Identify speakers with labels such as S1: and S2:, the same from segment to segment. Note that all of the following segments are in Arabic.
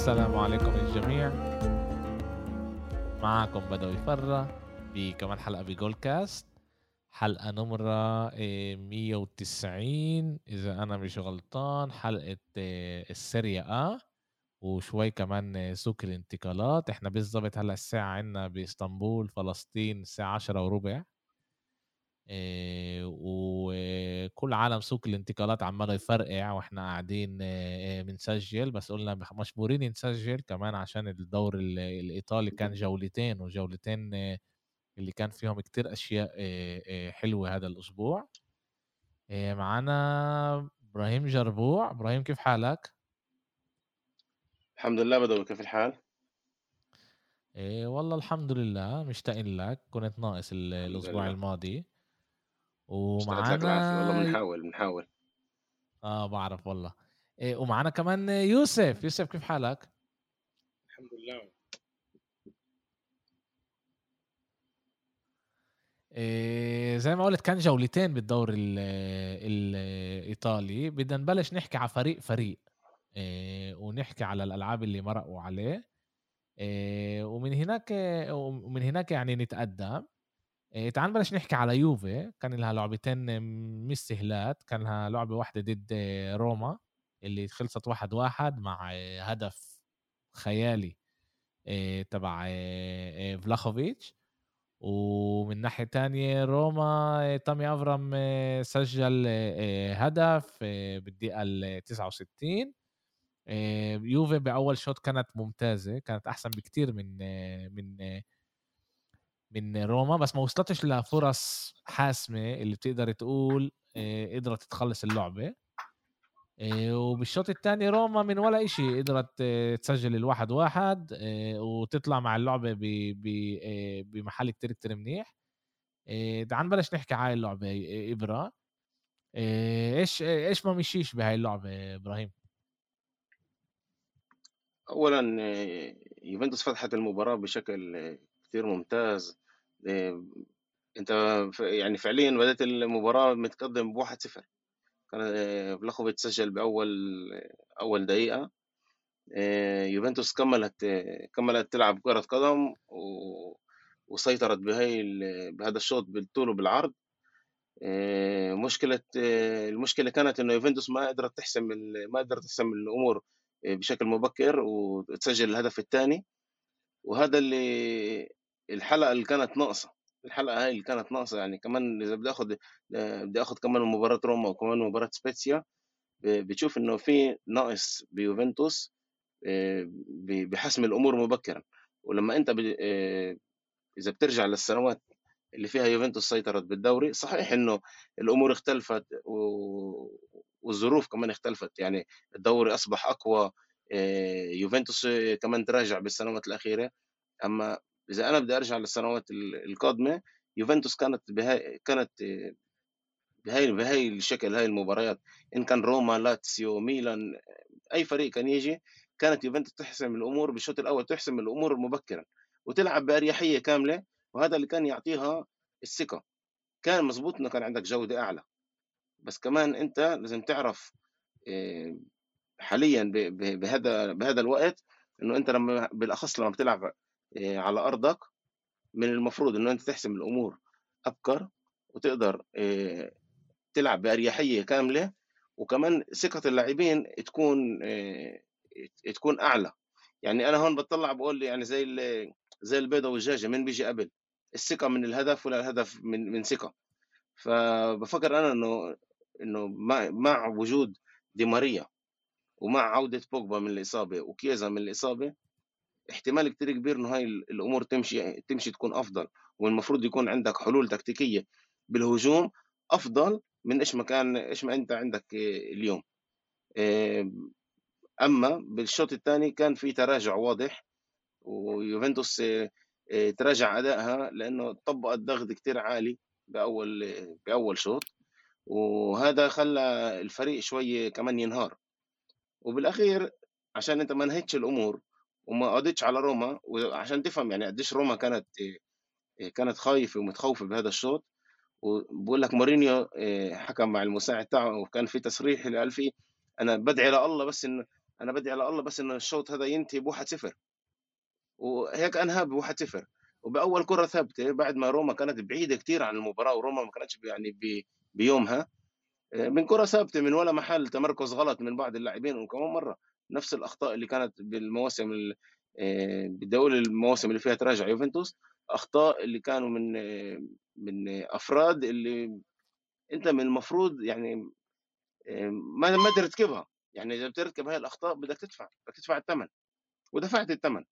S1: السلام عليكم الجميع. معكم بدوي فرة بكمان حلقة بجول كاست حلقة نمرة 190 إذا أنا مش غلطان حلقة السيريا آ وشوي كمان سوق الانتقالات إحنا بالضبط هلأ الساعة عندنا بإسطنبول فلسطين الساعة عشرة وربع. وكل عالم سوق الانتقالات عماله يفرقع وإحنا قاعدين بنسجل بس قلنا مجبورين نسجل كمان عشان الدور الإيطالي كان جولتين وجولتين اللي كان فيهم كتير أشياء حلوة هذا الأسبوع. معنا إبراهيم جربوع. إبراهيم كيف حالك؟
S2: الحمد لله بدوي. كيف الحال؟
S1: إيه والله الحمد لله مشتاقين لك. كنت ناقص الأسبوع الماضي.
S2: ومعانا والله بنحاول بنحاول.
S1: آه بعرف والله. إيه ومعانا كمان يوسف. يوسف كيف حالك؟
S3: الحمد لله.
S1: إيه زي ما قلت كان جولتين بالدور الإيطالي. بدنا نبلش نحكي على فريق فريق. إيه ونحكي على الألعاب اللي مرقوا عليه. إيه ومن هناك ومن هناك يعني نتقدم تعال نبلش نحكي على يوفي كان لها لعبتين مش سهلات كان لها لعبة واحدة ضد روما اللي خلصت واحد واحد مع هدف خيالي تبع فلاخوفيتش. ومن ناحية تانية روما تامي أفرام سجل هدف بالدقيقة ال 69 يوفي بأول شوط كانت ممتازة كانت أحسن بكتير من من من روما بس ما وصلتش لفرص حاسمة اللي بتقدر تقول قدرت تخلص اللعبة. وبالشوط الثاني روما من ولا إشي قدرت تسجل الواحد واحد وتطلع مع اللعبة بمحل كتير كتير منيح. تعال نبلش نحكي على اللعبة إبرة إيش إيش ما مشيش بهاي اللعبة إبراهيم؟
S2: أولا يوفنتوس فتحت المباراة بشكل كتير ممتاز. آه، أنت يعني فعليا بدأت المباراة متقدم ب 1-0 كان آه، بلاخوفيتش تسجل بأول أول دقيقة. آه، يوفنتوس كملت كملت تلعب كرة قدم وسيطرت بهي بهذا الشوط بالطول وبالعرض. مشكلة المشكلة كانت إنه يوفنتوس ما قدرت تحسم ما قدرت تحسم الأمور بشكل مبكر وتسجل الهدف الثاني. وهذا اللي الحلقة اللي كانت ناقصة الحلقة هاي اللي كانت ناقصة يعني كمان إذا بدي اخذ بدي اخذ كمان مباراة روما وكمان مباراة سبيتسيا بتشوف إنه في ناقص بيوفنتوس آه، بحسم الأمور مبكرا. ولما أنت آه، إذا بترجع للسنوات اللي فيها يوفنتوس سيطرت بالدوري صحيح إنه الأمور اختلفت والظروف كمان اختلفت. يعني الدوري أصبح أقوى آه، يوفنتوس كمان تراجع بالسنوات الأخيرة. أما إذا أنا بدي أرجع للسنوات القادمة يوفنتوس كانت بهاي كانت بهاي بهاي الشكل هاي المباريات. إن كان روما لاتسيو ميلان أي فريق كان يجي كانت يوفنتوس تحسم الأمور بالشوط الأول تحسم الأمور مبكرا وتلعب بأريحية كاملة وهذا اللي كان يعطيها الثقة. كان مزبوط إنه كان عندك جودة أعلى. بس كمان أنت لازم تعرف آه، حاليا بهذا بهذا الوقت إنه أنت لما بالأخص لما بتلعب على أرضك من المفروض انه أنت تحسم الأمور أبكر وتقدر آه، تلعب بأريحية كاملة وكمان ثقة اللاعبين تكون آه، تكون أعلى. يعني أنا هون بطلع بقول يعني زي زي البيضة والدجاجة من بيجي قبل. الثقة من الهدف ولا الهدف من من ثقة. فبفكر أنا إنه إنه مع وجود دي ماريا ومع عودة بوجبا من الإصابة وكيزا من الإصابة احتمال كتير كبير إنه هاي الأمور تمشي تمشي تكون أفضل والمفروض يكون عندك حلول تكتيكية بالهجوم أفضل من إيش ما كان إيش ما أنت عندك اليوم. أما بالشوط الثاني كان في تراجع واضح ويوفنتوس تراجع أدائها لأنه طبقت ضغط كتير عالي بأول بأول شوط وهذا خلى الفريق شوي كمان ينهار. وبالأخير عشان أنت ما نهيتش الأمور وما قضيتش على روما وعشان تفهم يعني قديش روما كانت كانت خايفة ومتخوفة بهذا الشوط وبقول لك مورينيو حكم مع المساعد تاعه وكان في تصريح اللي قال فيه أنا بدعي لله بس انه أنا بدي على الله بس انه الشوط هذا ينتهي ب 1-0 وهيك أنهى ب 1-0 وبأول كرة ثابتة بعد ما روما كانت بعيدة كثير عن المباراة وروما ما كانتش يعني بيومها آه، من كرة ثابتة من ولا محل تمركز غلط من بعض اللاعبين وكمان مرة. نفس الأخطاء اللي كانت بالمواسم آه، بدول المواسم اللي فيها تراجع يوفنتوس أخطاء اللي كانوا من آه، من أفراد اللي أنت من المفروض يعني ما ما ترتكبها. يعني إذا بترتكب هاي الأخطاء بدك تدفع بدك تدفع الثمن ودفعت الثمن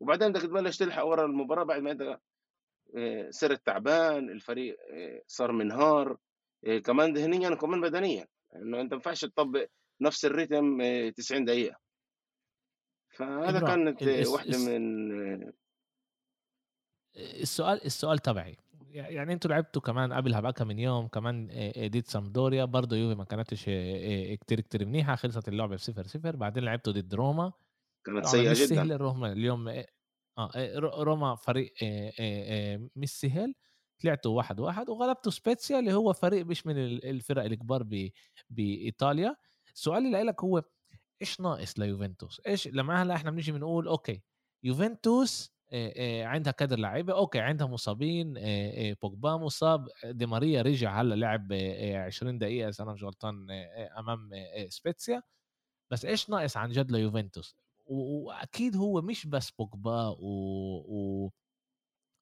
S2: وبعدين بدك تبلش تلحق ورا المباراة بعد ما أنت صرت تعبان الفريق صار منهار. كمان ذهنيا وكمان بدنيا. إنه أنت ما ينفعش تطبق نفس الريتم 90 دقيقة. فهذا كانت واحدة من
S1: السؤال السؤال تبعي يعني أنتوا لعبتوا كمان قبلها بكم من يوم كمان ضد سامدوريا برضه يوفي ما كانتش كتير كتير منيحة خلصت اللعبة بصفر صفر بعدين لعبتوا ضد روما.
S2: كانت سيئة جدا.
S1: روما اليوم آه روما فريق مش سهل طلعتوا واحد واحد وغلبتوا سبيتسيا اللي هو فريق مش من الفرق الكبار بإيطاليا. سؤالي لك هو إيش ناقص ليوفنتوس؟ إيش لما هلأ إحنا بنيجي بنقول okay يوفنتوس عندها كادر لعيبة okay عندها مصابين بوجبا مصاب دي ماريا رجع هلأ لعب 20 دقيقة إذا أنا مش غلطان أمام سبيتسيا. بس إيش ناقص عن جد ليوفنتوس؟ وأكيد هو مش بس بوجبا و, و...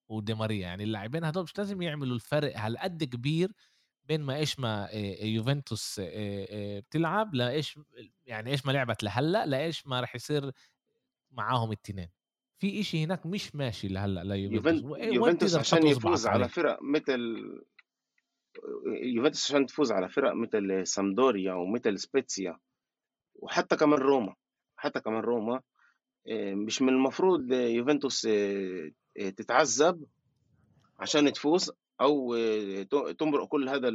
S1: ودي ماريا يعني اللاعبين هدول مش لازم يعملوا الفرق هالقد كبير بين ما إيش ما يوفنتوس بتلعب لايش يعني إيش ما لعبت لهلأ لايش ما رح يصير معاهم التنين. في إشي هناك مش ماشي لهلأ
S2: ليوفنتوس يوفنتوس. عشان يفوز على فرق مثل يوفنتوس عشان تفوز على فرق مثل سامدوريا ومثل سبيتسيا وحتى كمان روما. حتى كمان روما مش من المفروض يوفنتوس تتعذب عشان تفوز. أو تمرق كل هذا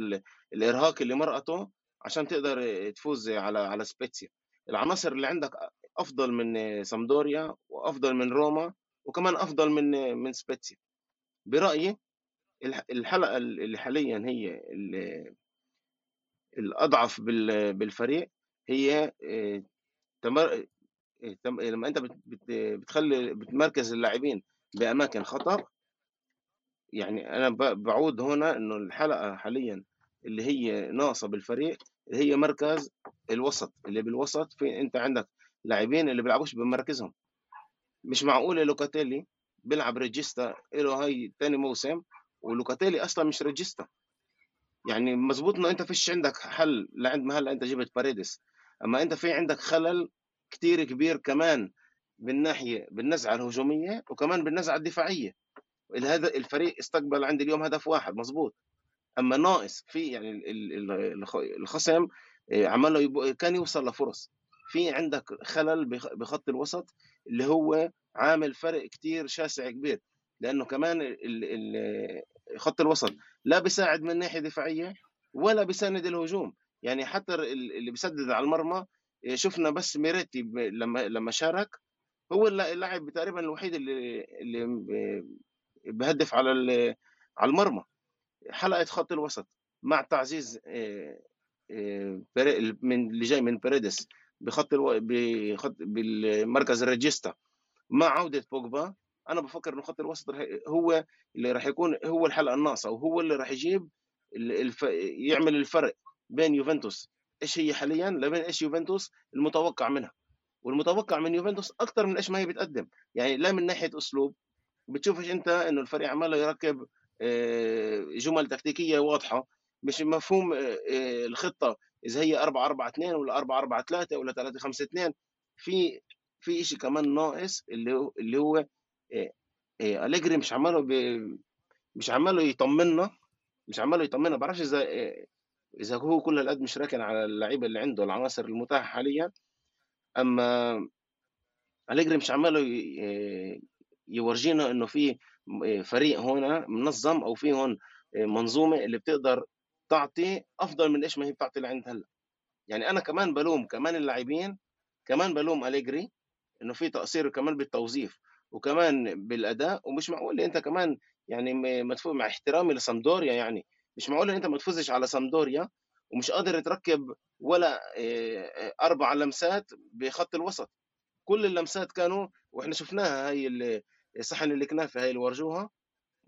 S2: الإرهاق اللي مرقته عشان تقدر تفوز على على سبيتسيا. العناصر اللي عندك أفضل من سامدوريا وأفضل من روما وكمان أفضل من من سبيتسيا. برأيي الحلقة اللي حاليا هي الأضعف بالفريق هي تمر... لما أنت بتخلي بتمركز اللاعبين بأماكن خطر يعني أنا بعود هنا إنه الحلقة حاليا اللي هي ناقصة بالفريق هي مركز الوسط اللي بالوسط في أنت عندك لاعبين اللي بيلعبوش بمراكزهم. مش معقول لوكاتيلي بيلعب it: regista له هاي تاني موسم ولوكاتيلي أصلا مش regista. يعني مزبوط إنه أنت فيش عندك حل لعند ما هلا أنت جبت باريدس أما أنت في عندك خلل كتير كبير كمان بالناحية بالنزعة الهجومية وكمان بالنزعة الدفاعية. هذا الفريق استقبل عندي اليوم هدف واحد مزبوط أما ناقص في يعني الخصم آه، عمل له كان يوصل لفرص. في عندك خلل بخط الوسط اللي هو عامل فرق كتير شاسع كبير. لأنه كمان خط الوسط لا بيساعد من ناحية دفاعية ولا بيساند الهجوم. يعني حتى اللي بيسدد على المرمى آه، شفنا بس ميريتي لما لما شارك هو اللاعب تقريبا الوحيد اللي اللي بهدف على على المرمى. حلقة خط الوسط مع تعزيز آه، آه، من اللي جاي من بيريدس بخط ألو... بخط بالمركز ال regista مع عودة بوجبا. أنا بفكر إنه خط الوسط هو اللي راح يكون هو الحلقة الناقصة وهو اللي راح يجيب الف... يعمل الفرق بين يوفنتوس. إيش هي حاليا؟ لبين إيش يوفنتوس المتوقع منها. والمتوقع من يوفنتوس أكثر من إيش ما هي بتقدم. يعني لا من ناحية أسلوب بتشوفش انت انه الفريق عمال يركب آه، جمل تكتيكية واضحة. مش مفهوم آه، آه، الخطة إذا هي 4 4 2 ولا 4 4 3 ولا 3 5 2 في في شيء كمان ناقص اللي هو اللي هو أليجري مش عماله مش عماله يطمنا مش عماله يطمنا بعرفش إذا إذا هو كل القد مش راكن على اللعيبة اللي عنده العناصر المتاحة حاليا. أما أليجري مش عماله يورجينا إنه في فريق هنا منظم أو في هون منظومة اللي بتقدر تعطي أفضل من إيش ما هي بتعطي لعند هلأ. يعني أنا كمان بلوم كمان اللاعبين كمان بلوم أليجري إنه في تقصير كمان بالتوظيف وكمان بالأداء ومش معقول إنت كمان يعني مدفوع مع احترامي لسامدوريا يعني. مش معقول إنت ما تفوزش على سامدوريا ومش قادر يتركب ولا آه، أربع لمسات بخط الوسط. كل اللمسات كانوا وإحنا شفناها هاي صحن الكنافه هاي اللي ورجوها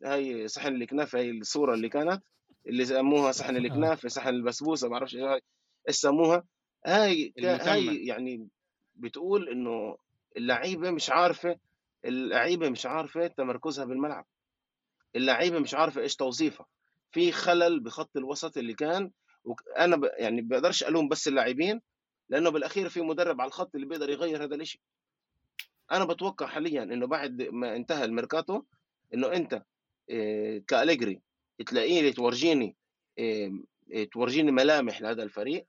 S2: هاي صحن الكنافه هاي الصورة اللي كانت اللي سموها صحن الكنافه صحن البسبوسة ما أعرفش إيش سموها؟ هاي هاي يعني بتقول إنه اللعيبة مش عارفة اللعيبة مش عارفة تمركزها بالملعب. اللعيبة مش عارفة إيش توظيفها. في خلل بخط الوسط اللي كان أنا ب... يعني بقدرش ألوم بس اللاعبين لأنه بالأخير في مدرب على الخط اللي بيقدر يغير هذا الشيء أنا بتوقع حاليا إنه بعد ما انتهى الميركاتو إنه أنت إيه كأليجري تلاقيني تورجيني تورجيني ملامح لهذا الفريق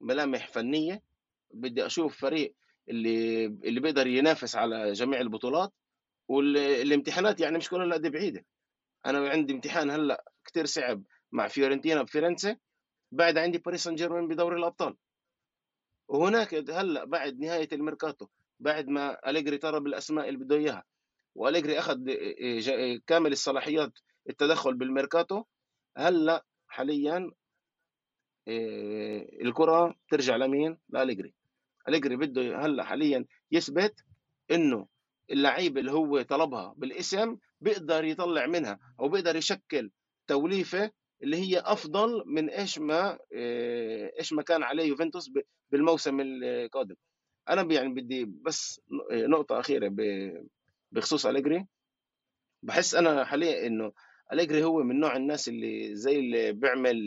S2: ملامح فنية. بدي أشوف فريق اللي اللي بيقدر ينافس على جميع البطولات والامتحانات يعني مش كلها دي بعيدة. أنا عندي امتحان هلأ كثير صعب مع فيورنتينا بفلورنسا بعد عندي باريس سان جيرمان بدوري الأبطال. وهناك هلأ بعد نهاية الميركاتو بعد ما أليجري طلب بالأسماء اللي بده إياها. وأليجري أخذ كامل الصلاحيات التدخل بالميركاتو. هلأ حاليا الكرة ترجع لمين؟ لأليجري. أليجري بده هلأ حاليا يثبت إنه اللعيبه اللي هو طلبها بالاسم بيقدر يطلع منها أو بيقدر يشكل توليفة اللي هي أفضل من إيش ما إيش ما كان عليه يوفنتوس بالموسم القادم. أنا يعني بدي بس نقطة أخيرة بخصوص أليجري. بحس أنا حاليا إنه أليجري هو من نوع الناس اللي زي اللي بيعمل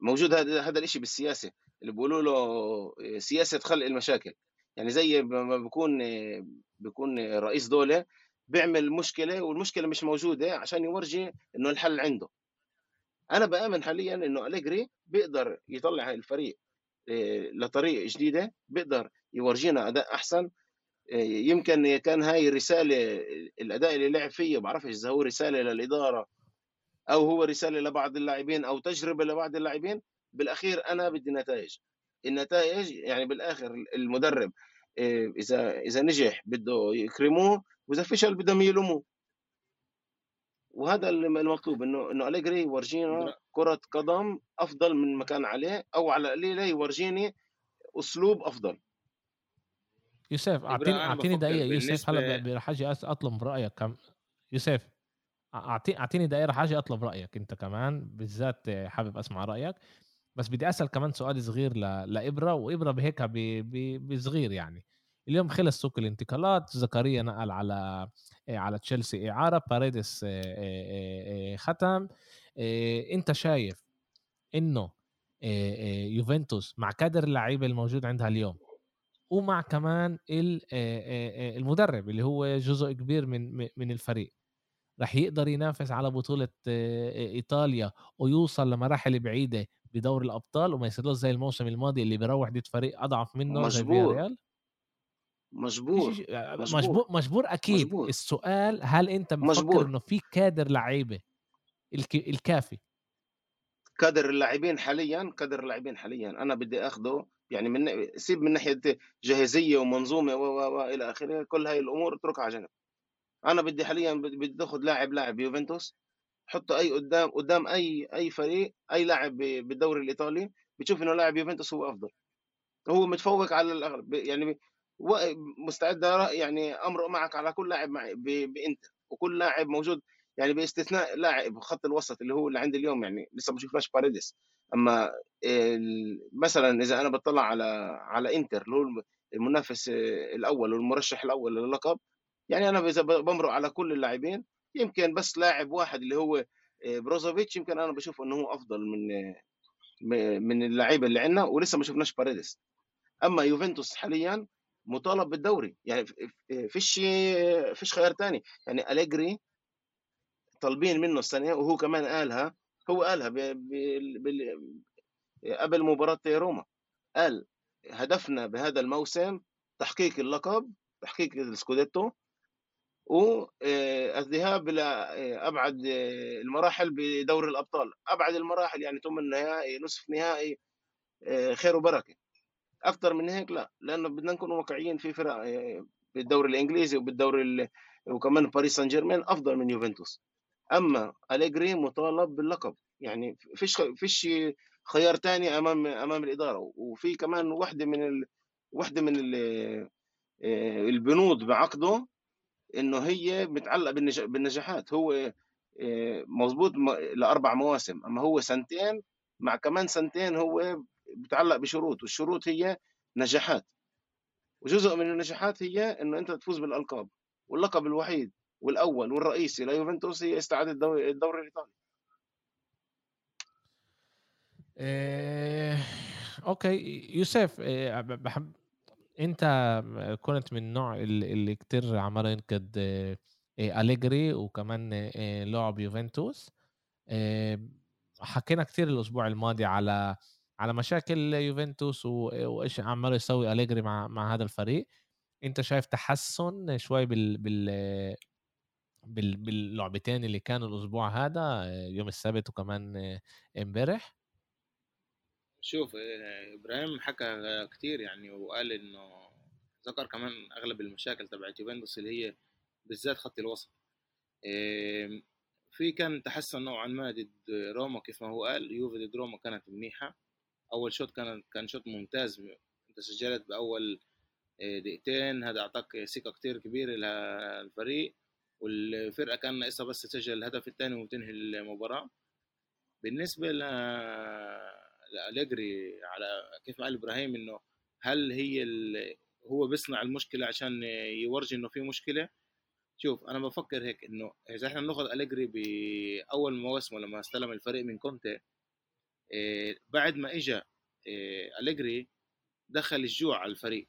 S2: موجود هذا هذا الشيء بالسياسة اللي بيقولوا له سياسة خلق المشاكل. يعني زي ما بيكون بيكون رئيس دولة بيعمل مشكلة والمشكلة مش موجودة عشان يورجي إنه الحل عنده. أنا بآمن حاليا إنه أليجري بيقدر يطلع الفريق. لطريق جديدة بيقدر يورجينا أداء أحسن. يمكن كان هاي الرسالة الأداء اللي لعب فيه بعرفش إذا هو رسالة للإدارة أو هو رسالة لبعض اللاعبين أو تجربة لبعض اللاعبين بالأخير أنا بدي نتائج. النتائج يعني بالآخر المدرب إذا إذا نجح بده يكرموه وإذا فشل بدهم يلوموه. وهذا المطلوب إنه إنه اليجري يورجينا كرة قدم أفضل من ما كان عليه أو على القليله يورجيني أسلوب أفضل.
S1: يوسف أعطيني أعطيني دقيقة يوسف هلا رح أجي أطلب رأيك كم يوسف أعطيني دقيقة رح أجي أطلب رأيك أنت كمان بالذات حابب أسمع رأيك. بس بدي أسأل كمان سؤال صغير لإبرة وإبرة بهيك بصغير يعني. اليوم خلص سوق الانتقالات زكريا نقل على على تشيلسي إعارة باريدس ختم أنت شايف إنه يوفنتوس مع كادر اللعيبه الموجود عندها اليوم ومع كمان المدرب اللي هو جزء كبير من من الفريق رح يقدر ينافس على بطولة إيطاليا ويوصل لمراحل بعيدة بدور الأبطال وما يصيرلوش زي الموسم الماضي اللي بيروح ضد فريق أضعف منه
S2: مجبور.
S1: زي ريال
S2: مجبور
S1: مجبور مجبور أكيد. مجبور. السؤال هل أنت مفكر إنه في كادر لعيبة الكافي؟
S2: كادر اللاعبين حاليا كادر اللاعبين حاليا. أنا بدي اخذه يعني من سيب من ناحية جاهزية ومنظومة والى آخره كل هاي الأمور اتركها على جنب. أنا بدي حاليا بدي اخذ لاعب لاعب يوفنتوس حطه أي قدام قدام أي أي فريق أي لاعب بالدوري الإيطالي بتشوف إنه لاعب يوفنتوس هو أفضل. هو متفوق على الأغلب يعني مستعد يعني امرق معك على كل لاعب معي بإنتر. وكل لاعب موجود يعني باستثناء لاعب خط الوسط اللي هو اللي عندي اليوم يعني لسه ما شفناش باريدس أما مثلا إذا أنا بطلع على على إنتر اللي هو المنافس الأول والمرشح الأول للقب يعني أنا إذا بمرق على كل اللاعبين يمكن بس لاعب واحد اللي هو بروزوفيتش يمكن أنا بشوف إنه هو أفضل من من اللعيبة اللي عندنا ولسه ما شفناش باريدس أما يوفنتوس حاليا مطالب بالدوري. يعني فيش فيش خيار تاني. يعني أليجري طالبين منه السنة وهو كمان قالها هو قالها ب... ب... قبل مباراة روما. قال هدفنا بهذا الموسم تحقيق اللقب تحقيق السكوديتو والذهاب إلى أبعد المراحل بدور الأبطال. أبعد المراحل يعني ثم النهائي نصف نهائي خير وبركة. أكثر من هيك لأ لأنه بدنا نكون واقعيين في فرق بالدوري الإنجليزي وبالدوري وكمان باريس سان جيرمان أفضل من يوفنتوس أما اليجري مطالب باللقب. يعني فيش فيش خيار تاني أمام أمام الإدارة. وفي كمان واحدة من ال... واحدة من ال... البنود بعقده إنه هي متعلقة بالنج... بالنجاحات. هو مظبوط لأربع مواسم. أما هو سنتين مع كمان سنتين هو بتعلق بشروط والشروط هي نجاحات. وجزء من النجاحات هي إنه أنت تفوز بالألقاب واللقب الوحيد والأول والرئيسي ليوفنتوس هي استعادة الدوري, الإيطالي.
S1: إيه... أوكي. يوسف إيه بحب أنت كنت من النوع اللي, كتير عمال ينقد إيه أليجري وكمان إيه لعب يوفنتوس. حكينا كتير الأسبوع الماضي على على مشاكل يوفنتوس وإيش عمال يسوي أليجري مع مع هذا الفريق. أنت شايف تحسن شوي بال بال باللعبتين اللي كانوا الأسبوع هذا يوم السبت وكمان امبارح؟
S3: شوف إبراهيم حكى كتير يعني وقال إنه ذكر كمان أغلب المشاكل تبعت يوفنتوس اللي هي بالذات خط الوسط. في كان تحسن نوعا ما ضد روما كيف ما هو قال. يوفي ضد روما كانت منيحة. أول شوط كان كان شوط ممتاز. أنت سجلت بأول دقيقتين. هذا أعطاك ثقة كتير كبيرة للفريق والفرقة كان ناقصها بس تسجل الهدف الثاني وتنهي المباراة. بالنسبة ل لأليجري على كيف قال إبراهيم إنه هل هي هو بيصنع المشكلة عشان يورجي إنه في مشكلة؟ شوف أنا بفكر هيك إنه إذا إحنا بناخذ أليجري بأول مواسمه لما استلم الفريق من كونتي بعد ما اجى إيه أليجري دخل الجوع على الفريق.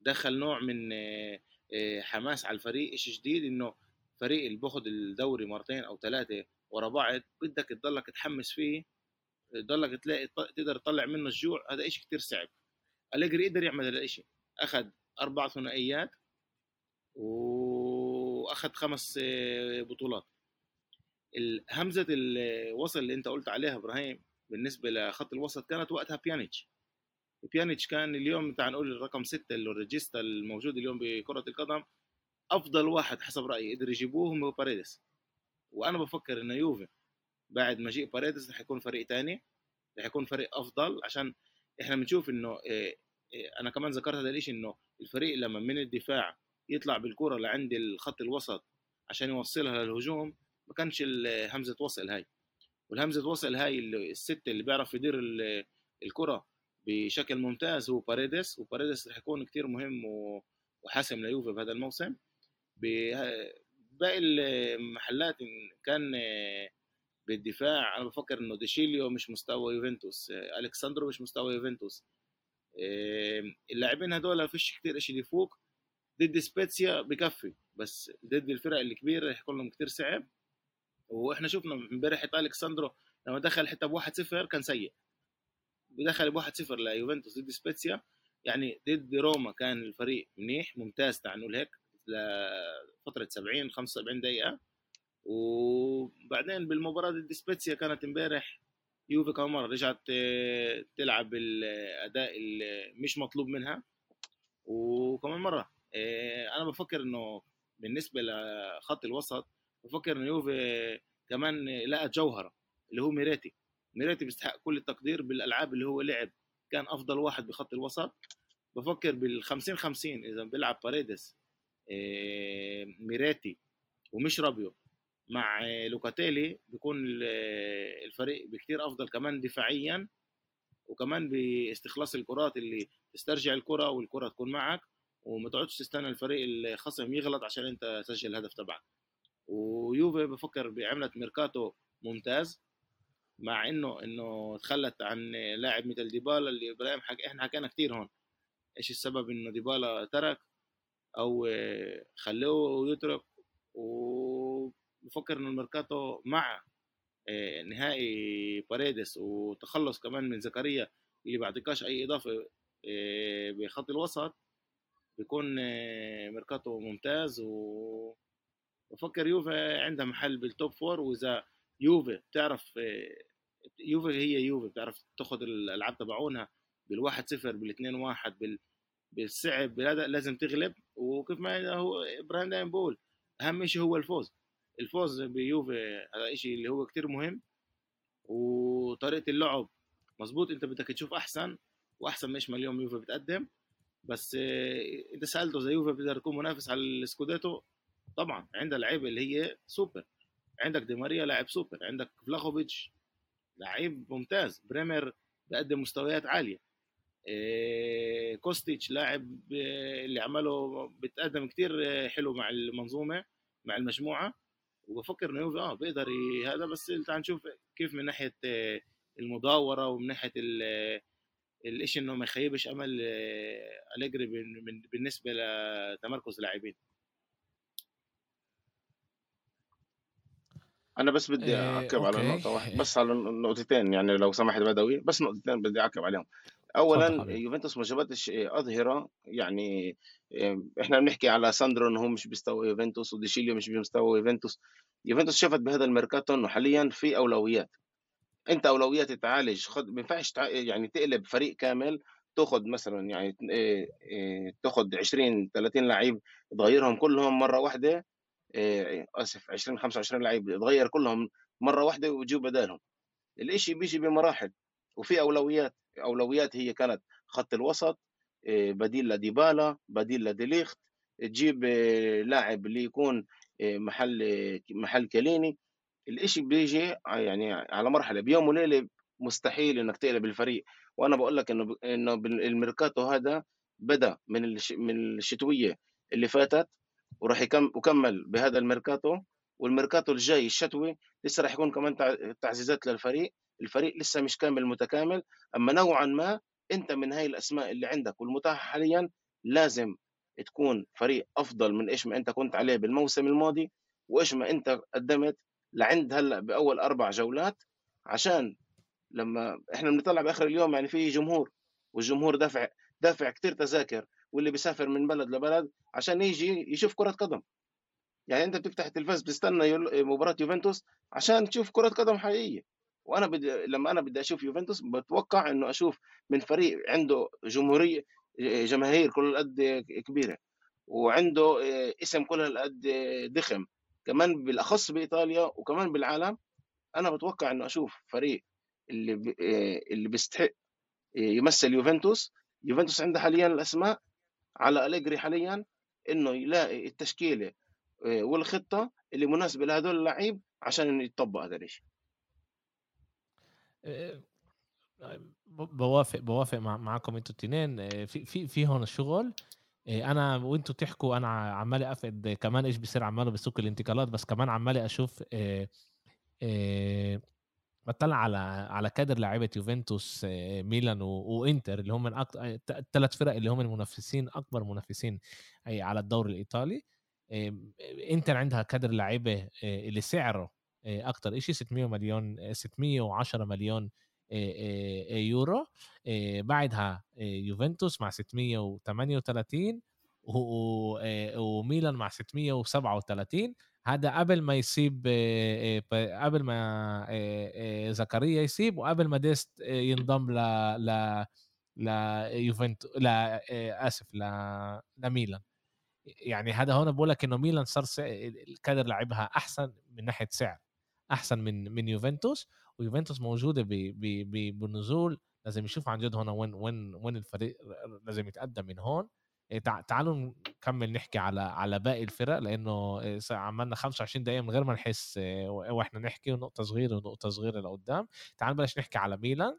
S3: دخل نوع من إيه حماس على الفريق شيء جديد إنه فريق اللي باخذ الدوري مرتين أو ثلاثة ورا بعض بدك تضلك تحمس فيه تضلك تلاقي تقدر تطلع منه الجوع هذا شيء كثير صعب. أليجري قدر يعمل هذا الشيء أخذ أربع ثنائيات وأخذ خمس آه، بطولات. همزة الوصل اللي أنت قلت عليها إبراهيم بالنسبة لخط الوسط كانت وقتها بيانيتش بيانيتش كان اليوم تعال نقول الرقم ستة اللي الريجيستا الموجود اليوم بكرة القدم. أفضل واحد حسب رأيي قدر يجيبوه هو باريدس وأنا بفكر إنه يوفي بعد مجيء باريدس رح يكون فريق تاني رح يكون فريق أفضل عشان إحنا بنشوف إنه آه، آه، أنا كمان ذكرت هذا الشيء إنه الفريق لما من الدفاع يطلع بالكرة لعند الخط الوسط عشان يوصلها للهجوم ما كانش همزة وصل هاي. والهمزة وصل هاي الست اللي بيعرف يدير الكرة بشكل ممتاز هو باريدس وباريدس رح يكون كتير مهم وحاسم ليوفي بهذا الموسم. باقي المحلات كان بالدفاع أنا بفكر إنه ديشيليو مش مستوى يوفنتوس الكساندرو مش مستوى يوفنتوس. اللاعبين هدول فيش كتير إشي يفوق ضد سبيتسيا بكفي بس ضد الفرق الكبيرة رح يكون لهم كثير صعب. وإحنا شفنا امبارح الكساندرو لما دخل حتى ب 1-0 كان سيء. بدخل ب 1-0 ليوفنتوس ضد سبيتسيا. يعني ضد روما كان الفريق منيح ممتاز تعال نقول هيك لفترة 70 75 دقيقة. وبعدين بالمباراة ضد سبيتسيا كانت امبارح يوفي كمان مره رجعت آه، تلعب الأداء اللي مش مطلوب منها. وكمان مرة آه، أنا بفكر إنه بالنسبة لخط الوسط بفكر إنه يوفي كمان لقى جوهرة اللي هو ميريتي. ميريتي بيستحق كل التقدير بالألعاب اللي هو لعب. كان أفضل واحد بخط الوسط. بفكر بال 50 50 إذا بيلعب باريدس آه، ميريتي ومش رابيو. مع لوكاتيلي بيكون الفريق بكتير أفضل كمان دفاعيا وكمان باستخلاص الكرات اللي تسترجع الكرة والكرة تكون معك. وما تقعدش تستنى الفريق الخصم يغلط عشان أنت تسجل الهدف تبعك. ويوفي بفكر عملت ميركاتو ممتاز مع إنه إنه تخلت عن لاعب مثل ديبالا اللي إبراهيم حك... إحنا حكينا كثير هون إيش السبب إنه ديبالا ترك أو خلوه يترك؟ وبفكر إنه الميركاتو مع آه، نهائي باريدس وتخلص كمان من زكريا اللي بعطيكاش أي إضافة آه، بخط الوسط بيكون آه، ميركاتو ممتاز و بفكر يوفي عندها محل بال top four وإذا يوفي بتعرف يوفي هي يوفي بتعرف تاخذ الألعاب تبعونها بالواحد صفر بالاثنين واحد بال بالصعب لازم تغلب. وكيف ما هو إبراهيم دايما بقول أهم شيء هو الفوز. الفوز بيوفي هذا شيء اللي هو كتير مهم. وطريقة اللعب مزبوط أنت بدك تشوف أحسن وأحسن مش ما اليوم يوفي بتقدم. بس آه، أنت سألته إذا يوفي بيقدر يكون منافس على السكوديتو طبعا عندها لعيبه اللي هي سوبر. عندك دي ماريا لاعب سوبر. عندك فلاخوفيتش لعيب ممتاز. بريمر بقدم مستويات عالية. إيه كوستيتش لاعب آه، اللي عمله بتقدم كتير آه، حلو مع المنظومة مع المجموعة. وبفكر إنه آه بيقدر هذا بس تعال نشوف كيف من ناحية المداورة ومن ناحية الشيء إنه ما يخيبش أمل أليجري بالنسبة لتمركز اللاعبين
S2: أنا بس بدي إيه، أعقب على نقطة واحدة بس على نقطتين يعني لو سمحت بدوي بس نقطتين بدي أعقب عليهم. اولا يوفنتوس ما جابتش أظهرة يعني إحنا بنحكي على ساندرو إنه هو مش بمستوى يوفنتوس وديشيليو مش بمستوى يوفنتوس. يوفنتوس شافت بهذا الميركاتو إنه حاليا في أولويات. أنت أولويات تعالج خد ما ينفعش يعني تقلب فريق كامل تاخذ مثلا يعني تاخذ 20 30 لعيب تغيرهم كلهم مرة واحدة آسف 20 25 لعيب تغير كلهم مرة واحدة وتجيب بدالهم. الإشي بيجي بمراحل وفي أولويات أولويات هي كانت خط الوسط بديل لديبالا بديل لديليخت تجيب لاعب اللي يكون محل محل كيليني. الإشي بيجي يعني على مرحلة بيوم وليلة مستحيل إنك تقلب الفريق. وأنا بقول لك إنه إنه الميركاتو هذا بدأ من من الشتوية اللي فاتت. وراح يكمل بهذا الميركاتو والميركاتو الجاي الشتوي لسه راح يكون كمان تعزيزات للفريق الفريق لسه مش كامل متكامل أما نوعا ما أنت من هاي الأسماء اللي عندك والمتاحة حاليا لازم تكون فريق أفضل من إيش ما أنت كنت عليه بالموسم الماضي وإيش ما أنت قدمت لعند هلأ بأول أربع جولات عشان لما إحنا بنطلع بآخر اليوم يعني في جمهور والجمهور دافع دافع كثير تذاكر واللي بيسافر من بلد لبلد عشان يجي يشوف كرة قدم. يعني أنت بتفتح التلفاز بتستنى مباراة يوفنتوس عشان تشوف كرة قدم حقيقية. وأنا بدي لما أنا بدي أشوف يوفنتوس بتوقع إنه أشوف من فريق عنده جمهوريه جماهير كل قد كبيرة وعنده اسم كل قد ضخم. كمان بالأخص بإيطاليا وكمان بالعالم أنا بتوقع إنه أشوف فريق اللي ب... اللي بيستحق يمثل يوفنتوس. يوفنتوس عنده حاليا الأسماء على أليجري حاليا إنه يلاقي التشكيلة والخطة اللي مناسبة لهدول اللعيب عشان يطبق هذا الشيء
S1: بوافق بوافق معكم أنتوا الاثنين في في في هون الشغل. أنا وإنتوا تحكوا أنا عمالي أفقد كمان إيش بيصير عماله بسوق الانتقالات بس كمان عمالي أشوف بطلع على على كادر لعيبة يوفنتوس إيه ميلان وإنتر اللي هم الثلاث فرق اللي هم المنافسين أكبر منافسين على الدوري الإيطالي. إنتر عندها كادر لعيبة اللي سعره أكثر شيء 600 مليون 610 مليون يورو. بعدها يوفنتوس مع 638 وميلان مع 637 هذا قبل ما يسيب قبل ما زكريا يسيب وقبل ما ديست ينضم ل ل ليوفنتوس لا آسف ل لميلان. يعني هذا هون بقول لك إنه ميلان صار الكادر لعبها أحسن من ناحية سعر أحسن من من يوفنتوس ويوفنتوس موجودة بالنزول لازم يشوف عن جد هون وين وين وين الفريق لازم يتقدم من هون. تعالوا نكمل نحكي على على باقي الفرق لأنه إيه، عملنا 25 دقيقة من غير ما نحس إيه، وإحنا نحكي ونقطة صغيرة ونقطة صغيرة لقدام. تعال نبلش نحكي على ميلان.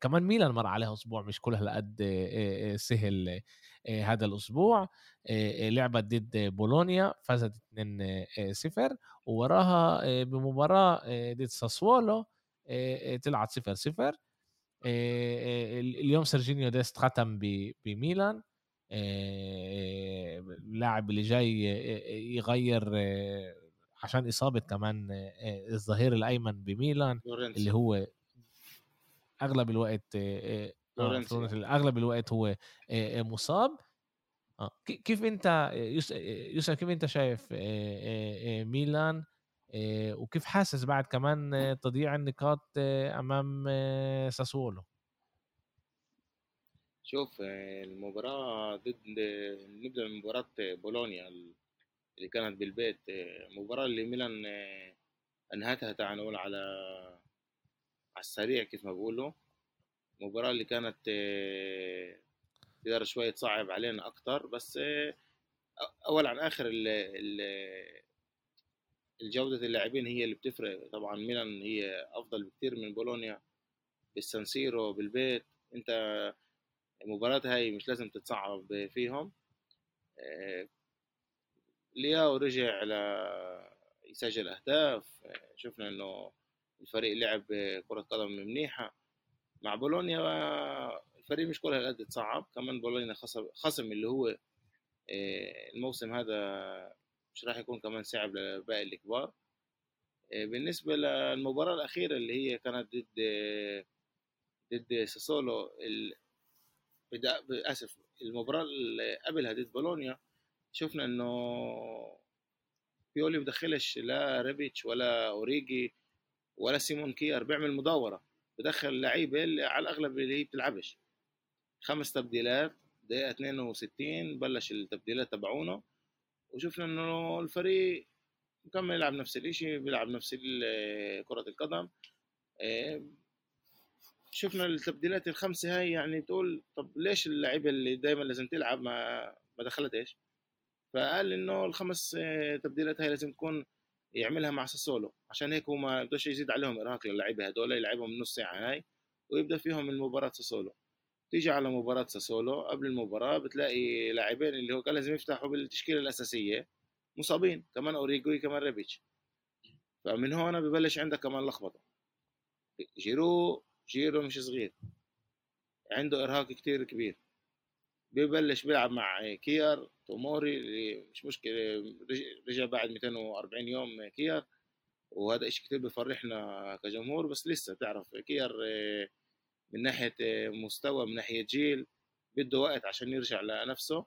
S1: كمان ميلان مر عليها أسبوع مش كل هالقد سهل هذا الأسبوع. لعبت ضد بولونيا فازت 2-0 ووراها بمباراة ضد ساسوولو طلعت 0-0 اليوم سيرجينيو ديست ختم بميلان. اللاعب اللي جاي يغير عشان إصابة كمان الظهير الأيمن بميلان اللي هو أغلب الوقت آه أغلب الوقت هو مصاب. آه. كيف أنت يوسف كيف أنت شايف ميلان؟ وكيف حاسس بعد كمان تضييع النقاط أمام ساسولو؟
S3: شوف المباراة ضد نبدأ من مباراة بولونيا اللي كانت بالبيت المباراة اللي ميلان أنهتها تعال نقول على السريع كيف ما بقولوا المباراة اللي كانت آه، تقدر شوية تصعب علينا أكتر بس آه، أول عن آخر ال ال الجودة اللاعبين هي اللي بتفرق. طبعا ميلان هي أفضل بكتير من بولونيا بالسانسيرو بالبيت. أنت المباراة هاي مش لازم تتصعب فيهم. آه، لياو رجع ل يسجل أهداف. شفنا إنه الفريق لعب كرة قدم منيحة. مع بولونيا الفريق مش كل هالقد تصعب. كمان بولونيا خصم اللي هو آه، الموسم هذا مش راح يكون كمان صعب لباقي الكبار. آه، بالنسبة للمباراة الأخيرة اللي هي كانت ضد ضد ساسولو ال... آسف المباراة اللي قبلها ضد بولونيا شفنا إنه بيولي بدخلش لا ريبيتش ولا أوريجي ولا سيمون كير بيعمل مداورة بدخل لعيبة اللي على الأغلب اللي هي بتلعبش. خمس تبديلات دقيقة 62 بلش التبديلات تبعونه وشفنا انه الفريق مكمل يلعب نفس الإشي بيلعب نفس كرة القدم. إيه، شفنا التبديلات الخمسة هاي يعني بتقول طب ليش اللعيبة اللي دايما لازم تلعب ما ما دخلت إيش؟ فقال إنه الخمس تبديلات هاي لازم تكون يعملها مع ساسولو عشان هيك هو ما بدوش يزيد عليهم إرهاق للعيبة هدول يلعبهم نص ساعة هاي ويبدأ فيهم المباراة ساسولو. تيجي على مباراة ساسولو قبل المباراة بتلاقي لاعبين اللي هو كان لازم يفتحوا بالتشكيلة الأساسية مصابين كمان أوريجي كمان ريبيتش فمن هون ببلش عندك كمان لخبطة. جيرو جيرو مش صغير. عنده إرهاق كتير كبير. ببلش بيلعب مع كيار توموري اللي مش مشكلة رجع بعد 240 يوم كيار. وهذا إشي كتير بفرحنا كجمهور بس لسه تعرف كيار من ناحية مستوى من ناحية جيل بده وقت عشان يرجع لنفسه.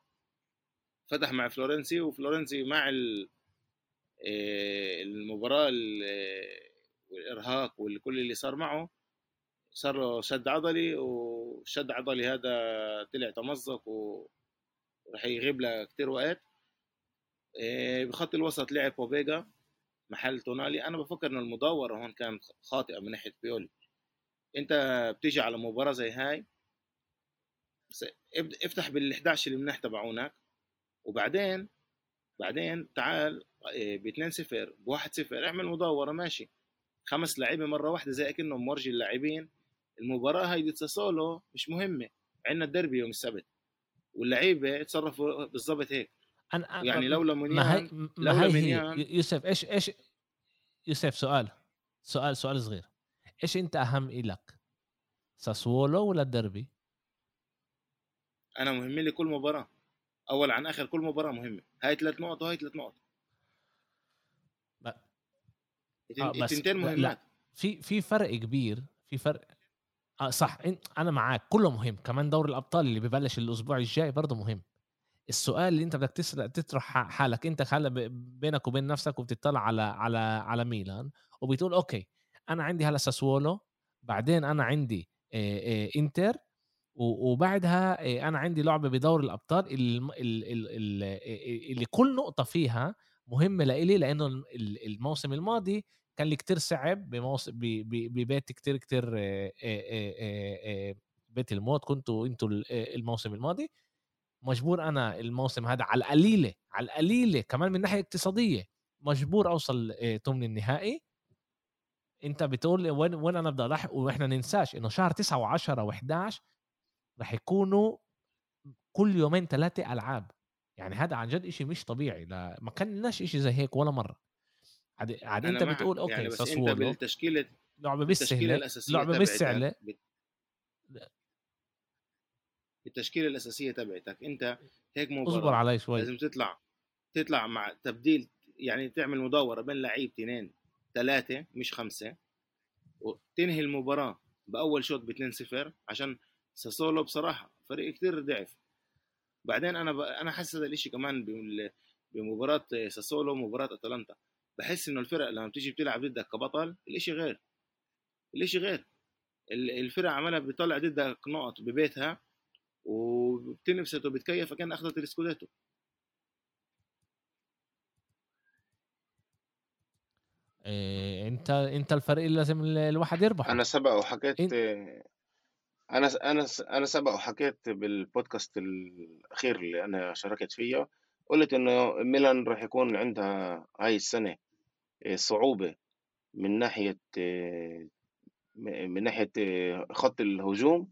S3: فتح مع فلورنسي وفلورنسي مع آه، المباراة والإرهاق والكل اللي صار معه. صار له شد عضلي والشد عضلي هذا طلع تمزق وراح يغيب له كثير وقت. آه، بخط الوسط لعب بوبيجا محل تونالي. أنا بفكر إنه المداورة هون كانت خاطئة من ناحية بيولي. أنت بتيجي على مباراة زي هاي افتح بال 11 المناح تبعونك. وبعدين بعدين تعال ب 2 0 ب 1 0 اعمل مدوره ماشي. خمس لعيبة مرة واحدة زي كانهم مرجي اللاعبين. المباراة هاي دي سولو مش مهمة. عندنا الدربي يوم السبت واللعيبة تصرفوا بالضبط هيك.
S1: أنا
S3: يعني لولا
S1: منيان ما هي ما هي يوسف إيش إيش يوسف سؤال سؤال سؤال صغير. إيش أنت أهم إلك ساسولو ولا الدربي؟
S3: أنا مهم لي كل مباراة. أول عن آخر كل مباراة مهمة. هاي ثلاث نقط وهاي ثلاث نقط. آه التنتين مهمات. لا.
S1: في في فرق كبير في فرق آه صح. أنا معاك. كله مهم. كمان دوري الأبطال اللي ببلش الأسبوع الجاي برضه مهم. السؤال اللي أنت بدك تطرح حالك. أنت هلأ بينك وبين نفسك وبتطلع على على على ميلان وبتقول أوكي أنا عندي هلأ ساسولو بعدين أنا عندي إنتر وبعدها أنا عندي لعبة بدور الأبطال اللي, اللي كل نقطة فيها مهمة لإلي لأنه الموسم الماضي كان لي كتير صعب بموسم ببيت كتير كتير بيت الموت كنتوا أنتوا الموسم الماضي. مجبور أنا الموسم هذا على القليلة على القليلة كمان من ناحية اقتصادية مجبور أوصل ثمن النهائي. أنت بتقول وين وين أنا بدي اضحي وإحنا ننساش إنه شهر 9 و10 و11 رح يكونوا كل يومين ثلاثة ألعاب. يعني هذا عن جد شيء مش طبيعي. لا ما كناش شيء زي هيك ولا مرة. عاد عاد أنت بتقول أوكي يعني
S3: بس أنت بالتشكيلة
S1: لعبة بالسهله لعبة بالسهله
S3: التشكيلة الأساسية تبعتك. أنت هيك مباراه
S1: اصبر علي شوي.
S3: لازم تطلع تطلع مع تبديل يعني تعمل مدوره بين لعيب اثنين ثلاثة مش خمسة وتنهي المباراة بأول شوط ب 2-0 عشان ساسولو بصراحة فريق كتير ضعف. بعدين أنا ب... أنا حاسس هذا الشيء كمان بمباراة ساسولو مباراة أتلانتا. بحس إنه الفرق لما بتيجي بتلعب ضدك كبطل الإشي غير. الإشي غير. الفرق عمالها بتطلع ضدك نقط ببيتها وبتنبسط وبتكيف كان أخذت السكوديتو.
S1: إيه انت أنت الفريق اللي لازم الواحد يربح
S2: أنا سبق وحكيت إن... أنا أنا أنا سبق وحكيت بالبودكاست الأخير اللي أنا شاركت فيه قلت إنه ميلان راح يكون عندها هاي السنة آه، صعوبة من ناحية آه، من ناحية آه، خط الهجوم.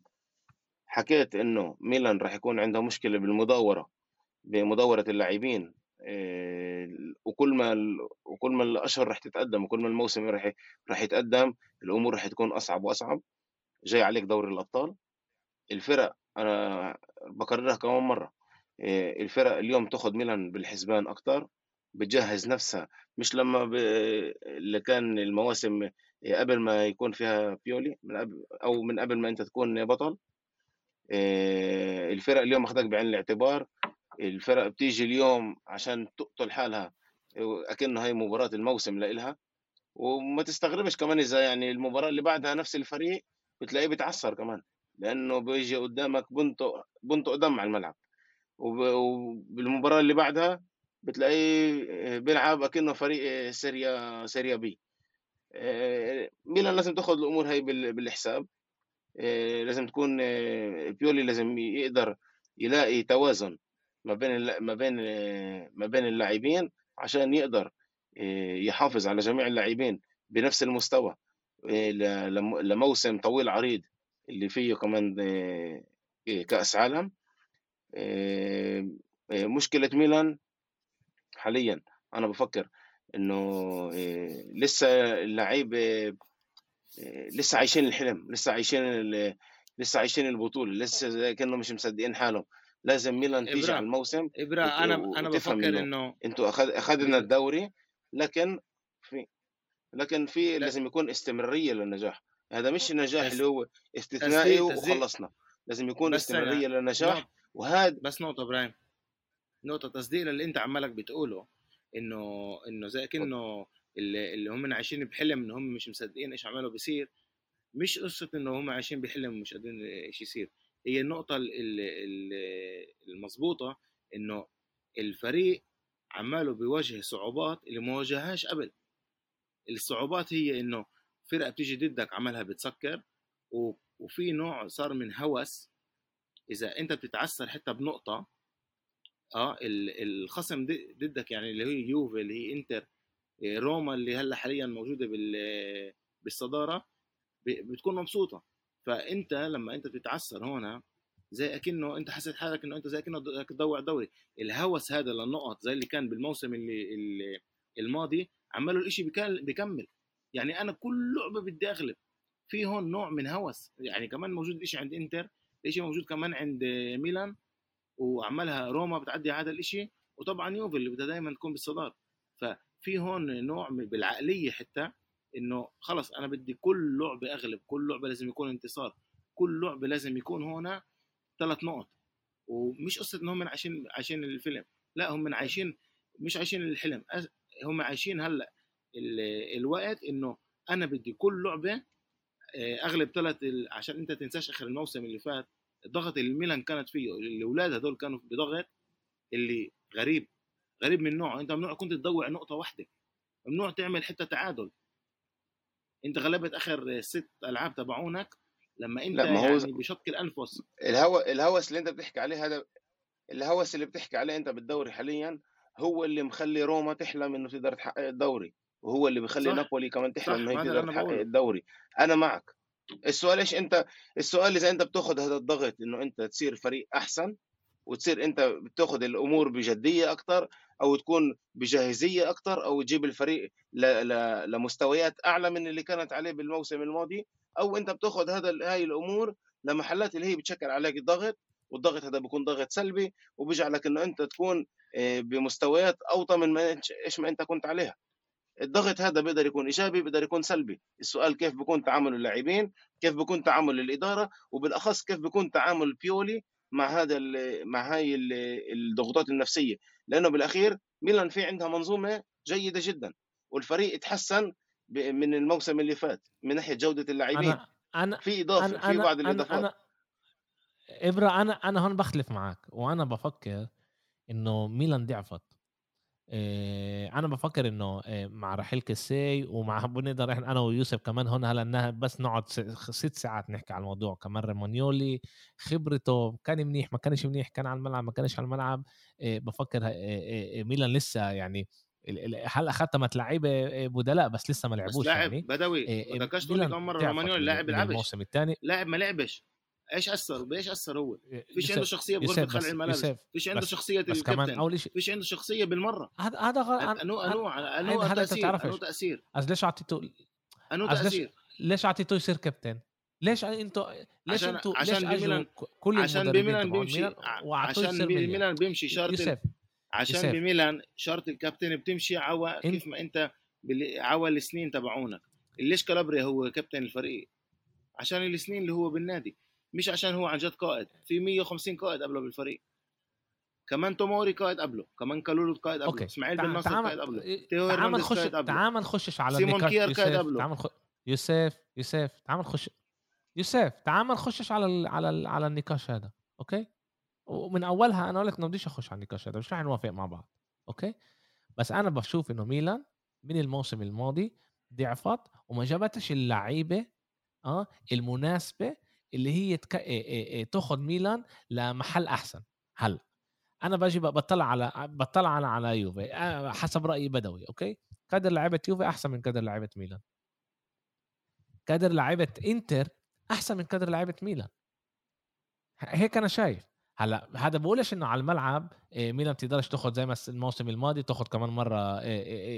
S2: حكيت إنه ميلان راح يكون عندها مشكلة بالمداورة بمداورة اللاعبين وكل ما وكل ما الأشهر راح تتقدم وكل ما الموسم راح راح يتقدم الأمور راح تكون أصعب وأصعب. جاي عليك دوري الأبطال. الفرق أنا بكررها كمان مرة الفرق اليوم تاخذ ميلان بالحسبان أكثر بتجهز نفسها مش لما ب... اللي كان المواسم قبل ما يكون فيها بيولي من قبل أو من قبل ما أنت تكون بطل. الفرق اليوم اخذك بعين الاعتبار الفرق بتيجي اليوم عشان تقتل حالها اكنه هي مباراة الموسم لإلها. وما تستغربش كمان إذا يعني المباراة اللي بعدها نفس الفريق بتلاقيه بيتعثر كمان لأنه بيجي قدامك بنته بنته قدام على الملعب وبالمباراة اللي بعدها بتلاقيه بيلعب أكنه فريق سيريا سيريا بي. آه، ميلان لازم تاخذ الأمور هاي بالحساب. آه، لازم تكون آه، بيولي لازم يقدر يلاقي توازن ما بين ما بين ما بين اللاعبين عشان يقدر يحافظ على جميع اللاعبين بنفس المستوى لموسم طويل عريض اللي فيه كمان كأس عالم. مشكلة ميلان حاليا أنا بفكر إنه لسه اللعيبة لسه عايشين الحلم لسه عايشين لسه عايشين البطولة لسه كأنه مش مصدقين حالهم. لازم ميلان تيجي على الموسم
S3: إبرا أنا أنا بفكر إنه
S2: أنتوا أخذ أخذنا الدوري لكن في لكن في لازم يكون استمرارية للنجاح. هذا مش النجاح اللي هو استثنائي وخلصنا. لازم يكون استمرارية للنجاح وهذا
S3: بس نقطة إبراهيم. نقطة تصديق اللي انت عمالك بتقوله انه انه زي كأنه اللي, اللي هم عايشين بحلم إن هم مش مصدقين إيش عماله بيصير. مش قصة إنه هم عايشين بحلم ومش قادرين إيش يصير. هي النقطة المضبوطة إنه الفريق عماله بيواجه صعوبات اللي ما واجههاش قبل. الصعوبات هي إنه فرقة بتيجي ضدك عملها بتسكر وفي نوع صار من هوس. إذا أنت بتتعثر حتى بنقطة آه الخصم ضدك يعني اللي هي يوفي اللي هي إنتر آه، روما اللي هلا حاليا موجودة بالصدارة بتكون مبسوطة. فأنت لما أنت بتتعثر هنا زي أكنه أنت حسيت حالك إنه أنت زي أكنه بدك تضوع دوري الهوس هذا للنقط زي اللي كان بالموسم اللي, الماضي عملوا الإشي بكمل يعني أنا كل لعبة بدي أغلب. في هون نوع من هوس. يعني كمان موجود الاشي عند إنتر الاشي موجود كمان عند ميلان. وعملها روما بتعدي هذا الإشي وطبعا يوفي اللي بدها دائما تكون بالصداره ففي هون نوع بالعقلية حتى إنه خلص أنا بدي كل لعبة أغلب كل لعبة لازم يكون انتصار كل لعبة لازم يكون هنا ثلاث نقط. ومش قصة إنهم عايشين عايشين الفيلم لا هم من عايشين مش عايشين الحلم. هم عايشين هلأ الوقت إنه أنا بدي كل لعبة آه، أغلب ثلاث عشان أنت تنساش آخر الموسم اللي فات الضغط اللي ميلان كانت فيه الأولاد هذول كانوا بضغط اللي غريب غريب من نوعه. أنت ممنوع كنت تضوع نقطة واحدة. ممنوع تعمل حتى تعادل. أنت غلبت آخر ست ألعاب تبعونك لما أنت لا ما هو يعني بشق الأنفس.
S2: الهو الهوس اللي أنت بتحكي عليه هذا الهوس اللي بتحكي عليه أنت بالدوري حاليا هو اللي مخلي روما تحلم إنه تقدر تحقق الدوري وهو اللي بيخلي. نابولي كمان تحلم إنه تقدر تحقق الدوري. أنا معك. السؤال إيش أنت السؤال إذا أنت بتاخذ هذا الضغط إنه أنت تصير فريق أحسن وتصير أنت بتاخذ الأمور بجدية أكثر أو تكون بجاهزية أكثر أو تجيب الفريق ل... ل... لمستويات أعلى من اللي كانت عليه بالموسم الماضي أو أنت بتاخذ هذا هاي الأمور لمحلات اللي هي بتشكل عليك الضغط والضغط هذا بيكون ضغط سلبي وبيجعلك إنه أنت تكون آه، بمستويات أوطى من ما إيش ما أنت كنت عليها. الضغط هذا بيقدر يكون إيجابي بيقدر يكون سلبي. السؤال كيف بيكون تعامل اللاعبين؟ كيف بيكون تعامل الإدارة؟ وبالأخص كيف بيكون تعامل بيولي مع هذا مع هاي الضغوطات النفسية. لأنه بالأخير ميلان في عندها منظومة جيدة جدا والفريق تحسن من الموسم اللي فات من ناحية جودة اللاعبين.
S1: أنا أنا
S2: في إضافة أنا في بعض الاضافات أنا أنا
S1: ابرا أنا أنا هون بختلف معك وأنا بفكر إنه ميلان ضعفت. أنا بفكر إنه آه، مع رحيل كسي ومع بنقدر إحنا أنا ويوسف كمان هون هلأ إنها بس نقعد ست ساعات نحكي على الموضوع. كمان ريمونيولي خبرته كان منيح ما كانش منيح كان على الملعب ما كانش على الملعب. آه، بفكر ميلان لسه يعني هلأ ختمت لعيبه بدلاء بس لسه ما لعبوش
S3: لاعب يعني. بدوي. بدكش تقول لي كم مره رومانيولي لاعب بيلعبش.
S1: الموسم الثاني
S3: لاعب ما لعبش. إيش اثر بإيش اثر هو؟ فيش عنده شخصية بغرفة خلع الملابس. فيش عنده
S1: شخصية شيء
S3: فيش عنده شخصية بالمرة.
S1: هذا هذا غلط
S3: انو انو انو هذا تأثير؟ أنو
S1: تأثير؟ ليش اعطيته
S3: أنو تأثير؟
S1: ليش اعطيته يصير كابتن؟ ليش أنتوا ليش أنتوا
S3: عشان بميلان كل عشان بميلان بيمشي. عشان بميلان بيمشي. شرط عشان بميلان شرط الكابتن بتمشي عوا كيف ما أنت عوا السنين تبعونك. ليش كالابريا هو كابتن الفريق؟ عشان السنين اللي هو بالنادي. مش عشان هو عن جد قائد. في 150 قائد قبله بالفريق. كمان توموري قائد قبله. كمان كالولو قائد قبله. أوكي. إسماعيل بن ناصر قائد قبله.
S1: إيه، تعال نخش تعال نخشش على
S3: سيمون كير قائد قبله. تعال
S1: خ... يوسف يوسف تعال نخش يوسف تعال نخشش على ال... على ال... على النقاش هذا أوكي؟ ومن أولها أنا قلت إنه بديش أخش على النقاش هذا مش رح نوافق مع بعض. أوكي؟ بس أنا بشوف إنه ميلان من الموسم الماضي ضعفت وما جابتش اللعيبة آه المناسبة اللي هي تك... تاخذ ميلان لمحل أحسن هلا. أنا باجي بطلع على بطلع أنا على يوفي حسب رأيي بدوي أوكي؟ قدر لعيبة يوفي أحسن من قدر لعيبة ميلان. قدر لعيبة إنتر أحسن من قدر لعيبة ميلان. هيك أنا شايف. هلا هذا بقولش إنه على الملعب ميلان بتقدرش تاخذ زي ما الموسم الماضي تاخذ كمان مرة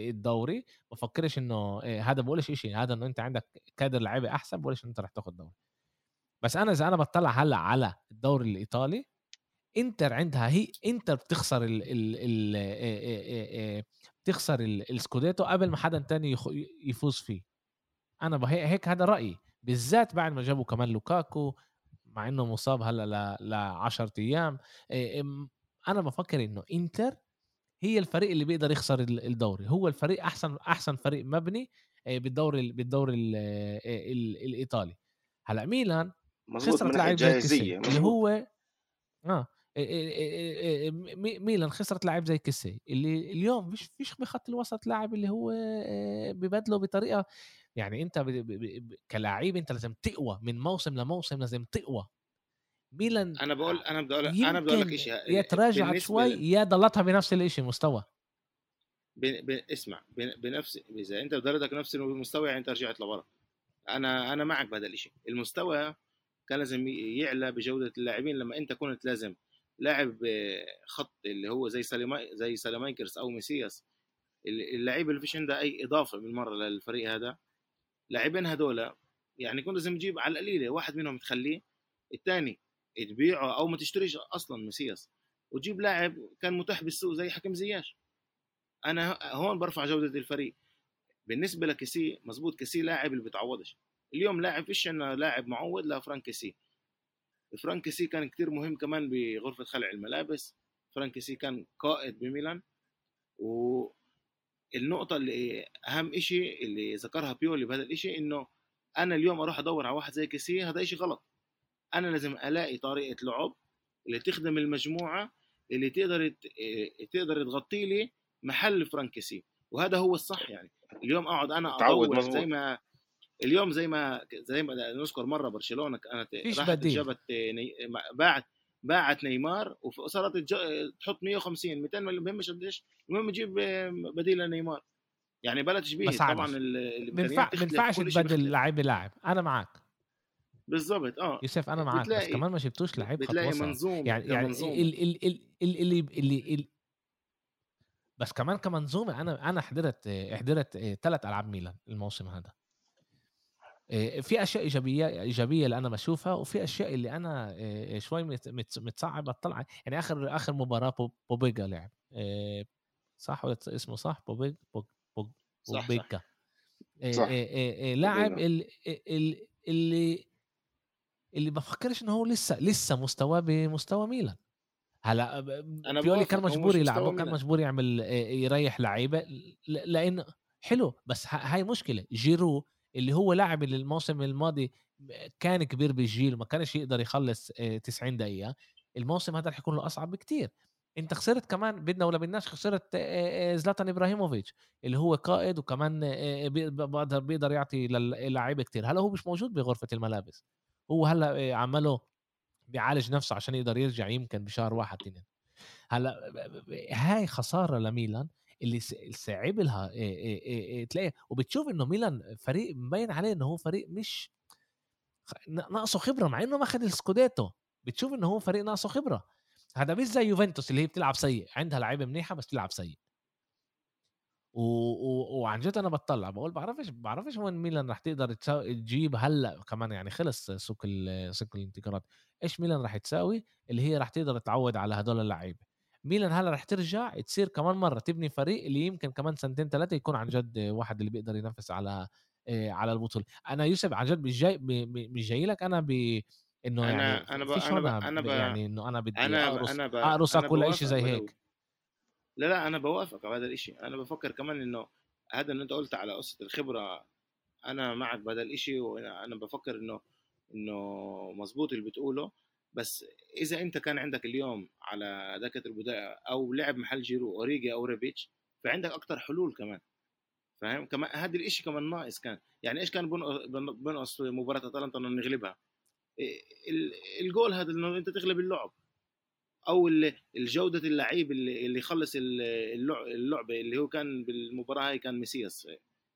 S1: الدوري. بفكرش إنه هذا بقولش شيء هذا إنه أنت عندك كادر لعيبة أحسن بقولش أنت رح تاخذ دوري. بس أنا إذا أنا بطلع هلأ على الدوري الإيطالي إنتر عندها هي إنتر بتخسر ال ال ال بتخسر السكوديتو قبل ما حدا تاني يفوز فيه. أنا هيك هذا رأيي. بالذات بعد ما جابوا كمان لوكاكو مع إنه مصاب هلأ ل 10 أيام أنا بفكر إنه إنتر هي الفريق اللي بيقدر يخسر الدوري. هو الفريق أحسن أحسن فريق مبني بالدوري بالدوري الإيطالي. هلأ ميلان خسرت لاعب زي اللي هو آه ميلان خسرت لاعب زي كيسي اللي اليوم مش فيش بخط الوسط لاعب اللي هو ببدله بطريقة يعني انت كلاعب انت لازم تقوى من موسم لموسم لازم تقوى. ميلان
S3: أنا بقول أنا بدي أقول أنا بدي أقول لك شيء
S1: يا تراجعت شوي يا ضلتها بنفس الشيء مستوى.
S3: ب... ب... اسمع ب... بنفس إذا أنت ضلتك نفس المستوى يعني أنت رجعت لورا. أنا أنا معك بهذا الشيء المستوى كان لازم يعلى بجودة اللاعبين لما انت كنت لازم لاعب خط اللي هو زي ساليماي زي ساليمايكرز أو ميسياس. اللعيبه اللي فيش عندها أي إضافة بالمرة للفريق هذا. لاعبين هذول يعني كنت لازم تجيب على القليله واحد منهم تخليه الثاني تبيعه أو ما تشتريش أصلا ميسياس. وتجيب لاعب كان متاح بالسوق زي حكم زياش. أنا هون برفع جودة الفريق. بالنسبة لكيسي مزبوط كيسي لاعب اللي بتعوضش. اليوم لاعب فيش عندنا لاعب معوض لفرانك كيسي فرانك كيسي كان كتير مهم كمان بغرفة خلع الملابس. فرانك كيسي كان قائد بميلان. والنقطة اللي أهم إشي اللي ذكرها بيولي بهذا الإشي إنه أنا اليوم أروح أدور على واحد زي كيسي هذا إشي غلط. أنا لازم ألاقي طريقة لعب اللي تخدم المجموعة اللي تقدر تقدر تغطي لي محل فرانك كيسي وهذا هو الصح يعني. اليوم أقعد أنا أدور زي ما اليوم زي ما زي ما نذكر مرة برشلونة كانت راحت جابت باعت باعت نيمار وصارت تحط 150 200 مليون. المهم مش قديش المهم تجيب بديل لنيمار. يعني بلا تشبيه طبعا
S1: ما ينفعش تبدل لعيب بلاعب أنا معك
S3: بالضبط آه.
S1: يوسف أنا معك بس كمان ما جبتوش لعيب
S3: بتلاقي منظوم
S1: يعني يعني اللي اللي اللي بس كمان كمنظومة أنا أنا حضرت حضرت ثلاث ألعاب ميلان الموسم هذا. في أشياء إيجابية إيجابية اللي أنا بشوفها وفي أشياء اللي أنا شوي متصعب اطلع يعني آخر آخر مباراة بوبيجا لعب. صح ولا اسمه صح؟ بوبيجا. بوبيجا. لاعب اللي اللي اللي بفكرش انه هو لسه لسه مستواه بمستوى ميلان. هلا أنا بيولي كان مجبور يلعب كان مجبور يعمل يريح لعيبة. لأنه حلو بس هاي مشكلة. جيرو اللي هو لاعب الموسم الماضي كان كبير بالجيل وما كانش يقدر يخلص 90 دقيقة الموسم هذا رح يكون له أصعب بكتير. أنت خسرت كمان بدنا ولا بدناش خسرت زلاتان إبراهيموفيتش اللي هو قائد وكمان بيقدر بيقدر يعطي للاعيبة كتير. هلا هو مش موجود بغرفة الملابس. هو هلا عمله بيعالج نفسه عشان يقدر يرجع يمكن بشهر واحد اثنين. هلا هاي خسارة لميلان. اللي صعب لها تلاقي وبتشوف إنه ميلان فريق مبين عليه انه هو فريق مش ناقصه خبرة مع إنه ما اخذ السكوديتو بتشوف انه هو فريق ناقصه خبرة. هذا مش زي يوفنتوس اللي هي بتلعب سيء. عندها لعيبة منيحة بس بتلعب سيء. و... و... وعن جد أنا بطلع بقول بعرفش بعرفش وين ميلان رح تقدر تجيب هلأ كمان يعني خلص سوق ال... سوق الانتقالات. إيش ميلان رح تساوي اللي هي رح تقدر تعود على هدول اللعيبة. ميلان هلا رح ترجع تصير كمان مرة تبني فريق اللي يمكن كمان سنتين ثلاثة يكون عن جد واحد اللي بيقدر ينافس على على البطولة. أنا يوسف عن جد مش جاي مش جاي لك؟ أنا ب إنه
S3: أنا
S1: يعني
S3: أنا ب...
S1: فيش
S3: أنا ب...
S1: أنا
S3: ب...
S1: يعني إنه أنا بدي
S3: أنا
S1: أقرص
S3: أنا ب...
S1: أقرص
S3: أنا
S1: كل شيء زي هيك؟
S3: لا لا أنا بوافق على هذا الإشي. أنا بفكر كمان إنه هذا اللي أنت قلت على قصة الخبرة أنا معك بهذا الإشي وأنا بفكر إنه إنه مزبوط اللي بتقوله. بس إذا أنت كان عندك اليوم على دكة البداية أو لعب محل جيرو أوريجي أو ريبيتش فعندك أكتر حلول كمان. فاهم؟ كمان هذا الإشي كمان ناقص كان. يعني إيش كان بنقص مباراة أتلانتا إنه نغلبها؟ الجول هذا إنه أنت تغلب اللعب. أو الجودة اللعيب اللي اللي يخلص اللعبة اللي هو كان بالمباراة هاي كان ميسياس.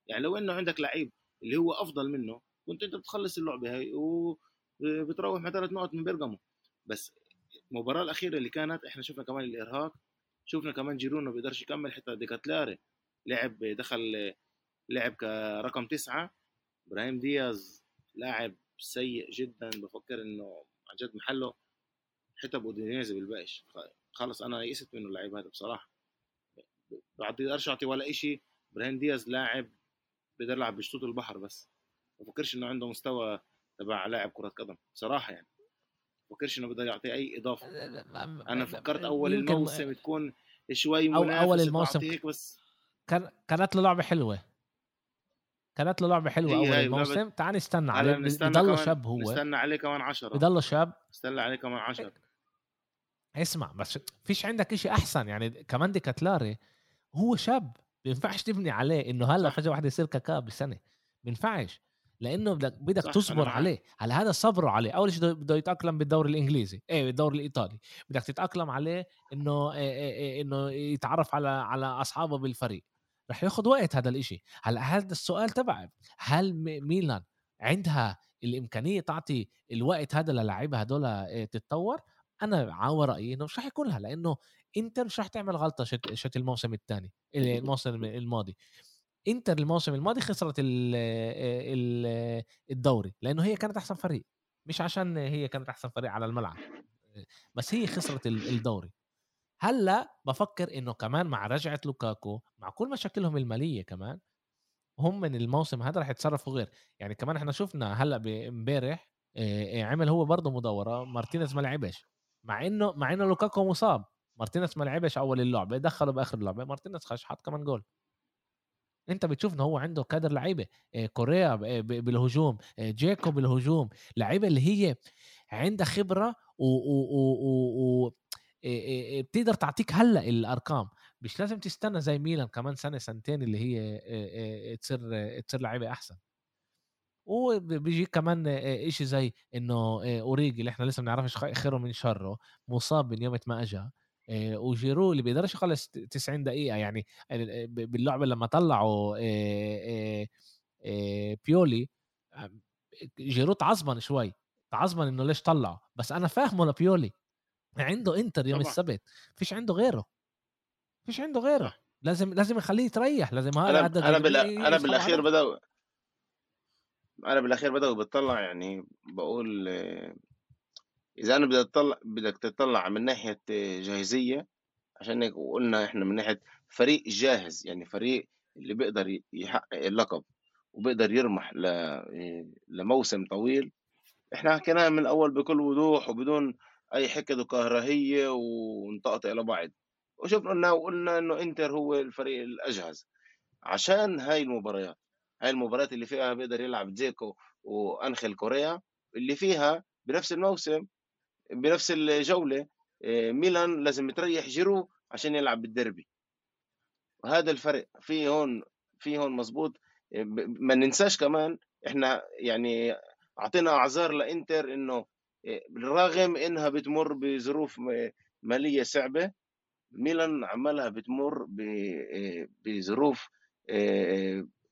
S3: يعني لو إنه عندك لعيب اللي هو أفضل منه كنت أنت بتخلص اللعبة هاي وبتروح مع ثلاث نقط من بيرجامو. بس المباراه الأخيرة اللي كانت إحنا شفنا كمان الإرهاق شفنا كمان جيرو إنه بيقدرش يكمل حتى دي كيتيلاري لعب دخل لعب كرقم تسعة. إبراهيم دياز لاعب سيء جدا بفكر إنه عن جد محله حتى بأودينيزي بالباقش خلص أنا يئست منه اللعيب هذا بصراحة. بعد بقدرش أعطي ولا شيء إبراهيم دياز لاعب بيقدر يلعب بشطوط البحر بس. ما بفكرش إنه عنده مستوى تبع لاعب كرة قدم بصراحة يعني. ما بفكرش إنه بده يعطي أي إضافة. أنا فكرت أول الموسم تكون شوي منافس
S1: أول الموسم
S3: هيك بس
S1: كان كانت له لعبة حلوة. كانت له لعبة حلوة أول الموسم. تعال نستنى عليه. بضله شاب هو.
S3: نستنى عليه كمان 10
S1: بضله شاب.
S3: نستنى عليه كمان 10
S1: اسمع بس فيش عندك إشي أحسن. يعني كمان دي كاتلاري هو شاب. بينفعش تبني عليه إنه هلأ فجأة واحد يصير كاكا بسنه بينفعش. لأنه بدك بدك تصبر عليه على هذا صبره عليه. أول شيء بده يتأقلم بالدوري الإنجليزي. إيه بالدوري الإيطالي. بدك تتأقلم عليه إنه إيه إيه إيه إنه يتعرف على على أصحابه بالفريق. رح ياخذ وقت هذا الإشي. هلأ هذا السؤال تبع هل ميلان عندها الإمكانية تعطي الوقت هذا للاعيبة هدول آه، تتطور؟ أنا على رأيي إنه مش رح يكون لها لأنه إنتر مش رح تعمل غلطة شت, شت الموسم الثاني الموسم الماضي. إنتر الموسم الماضي خسرت ال ال الدوري لأنه هي كانت أحسن فريق مش عشان هي كانت أحسن فريق على الملعب بس هي خسرت الدوري. هلأ بفكر إنه كمان مع رجعة لوكاكو مع كل مشاكلهم المالية كمان هم من الموسم هذا رح يتصرفوا غير. يعني كمان إحنا شفنا هلأ إمبارح عمل هو برضه مداورة مارتينيز ما لعبش مع إنه مع إنه لوكاكو مصاب مارتينيز ما لعبش أول اللعبة دخله بآخر اللعبة مارتينيز خش حط كمان جول. انت بتشوف انه هو عنده كادر لعيبة كوريا بالهجوم جيكو بالهجوم لعيبة اللي هي عندها خبرة و, و, و, و بتقدر تعطيك هلأ الأرقام. مش لازم تستنى زي ميلان كمان سنة سنتين اللي هي تصير تصير لعيبة أحسن. وبيجي كمان إشي زي إنه أوريجي اللي إحنا لسه ما بنعرفش خيره من شره مصاب من يوم ما اجى وجيرو اللي بيقدرش يخلص 90 دقيقة يعني باللعبة لما طلعوا بيولي جيرو تعصبن شوي تعصبن انه ليش طلعه بس أنا فاهمه لبيولي عنده انتر يوم طبعا. السبت فيش عنده غيره فيش عنده غيره. لازم لازم يخليه يتريح لازم
S2: هذا أنا أنا, بلا أنا بالأخير بدا أنا بالأخير بدأ بتطلع يعني بقول إذا أنا بدي اطلع بدك تطلع من ناحية جاهزية عشان هيك قلنا إحنا من ناحية فريق جاهز يعني فريق اللي بيقدر يحقق اللقب وبيقدر يرمح لموسم طويل. إحنا حكيناها من الأول بكل وضوح وبدون أي حقد وكراهيه ونطقطق إلى بعض. وشفنا قلنا وقلنا إنه إنتر هو الفريق الأجهز. عشان هاي المباريات هاي المباريات اللي فيها بيقدر يلعب زيكو وأنخيل كوريا اللي فيها بنفس الموسم بنفس الجولة آه، ميلان لازم تريح جيرو عشان يلعب بالدربي وهذا الفرق في هون في هون مزبوط. آه، ما ننساش كمان إحنا يعني أعطينا أعذار لإنتر إنه رغم إنها بتمر بظروف مالية صعبة ميلان عمالها بتمر بظروف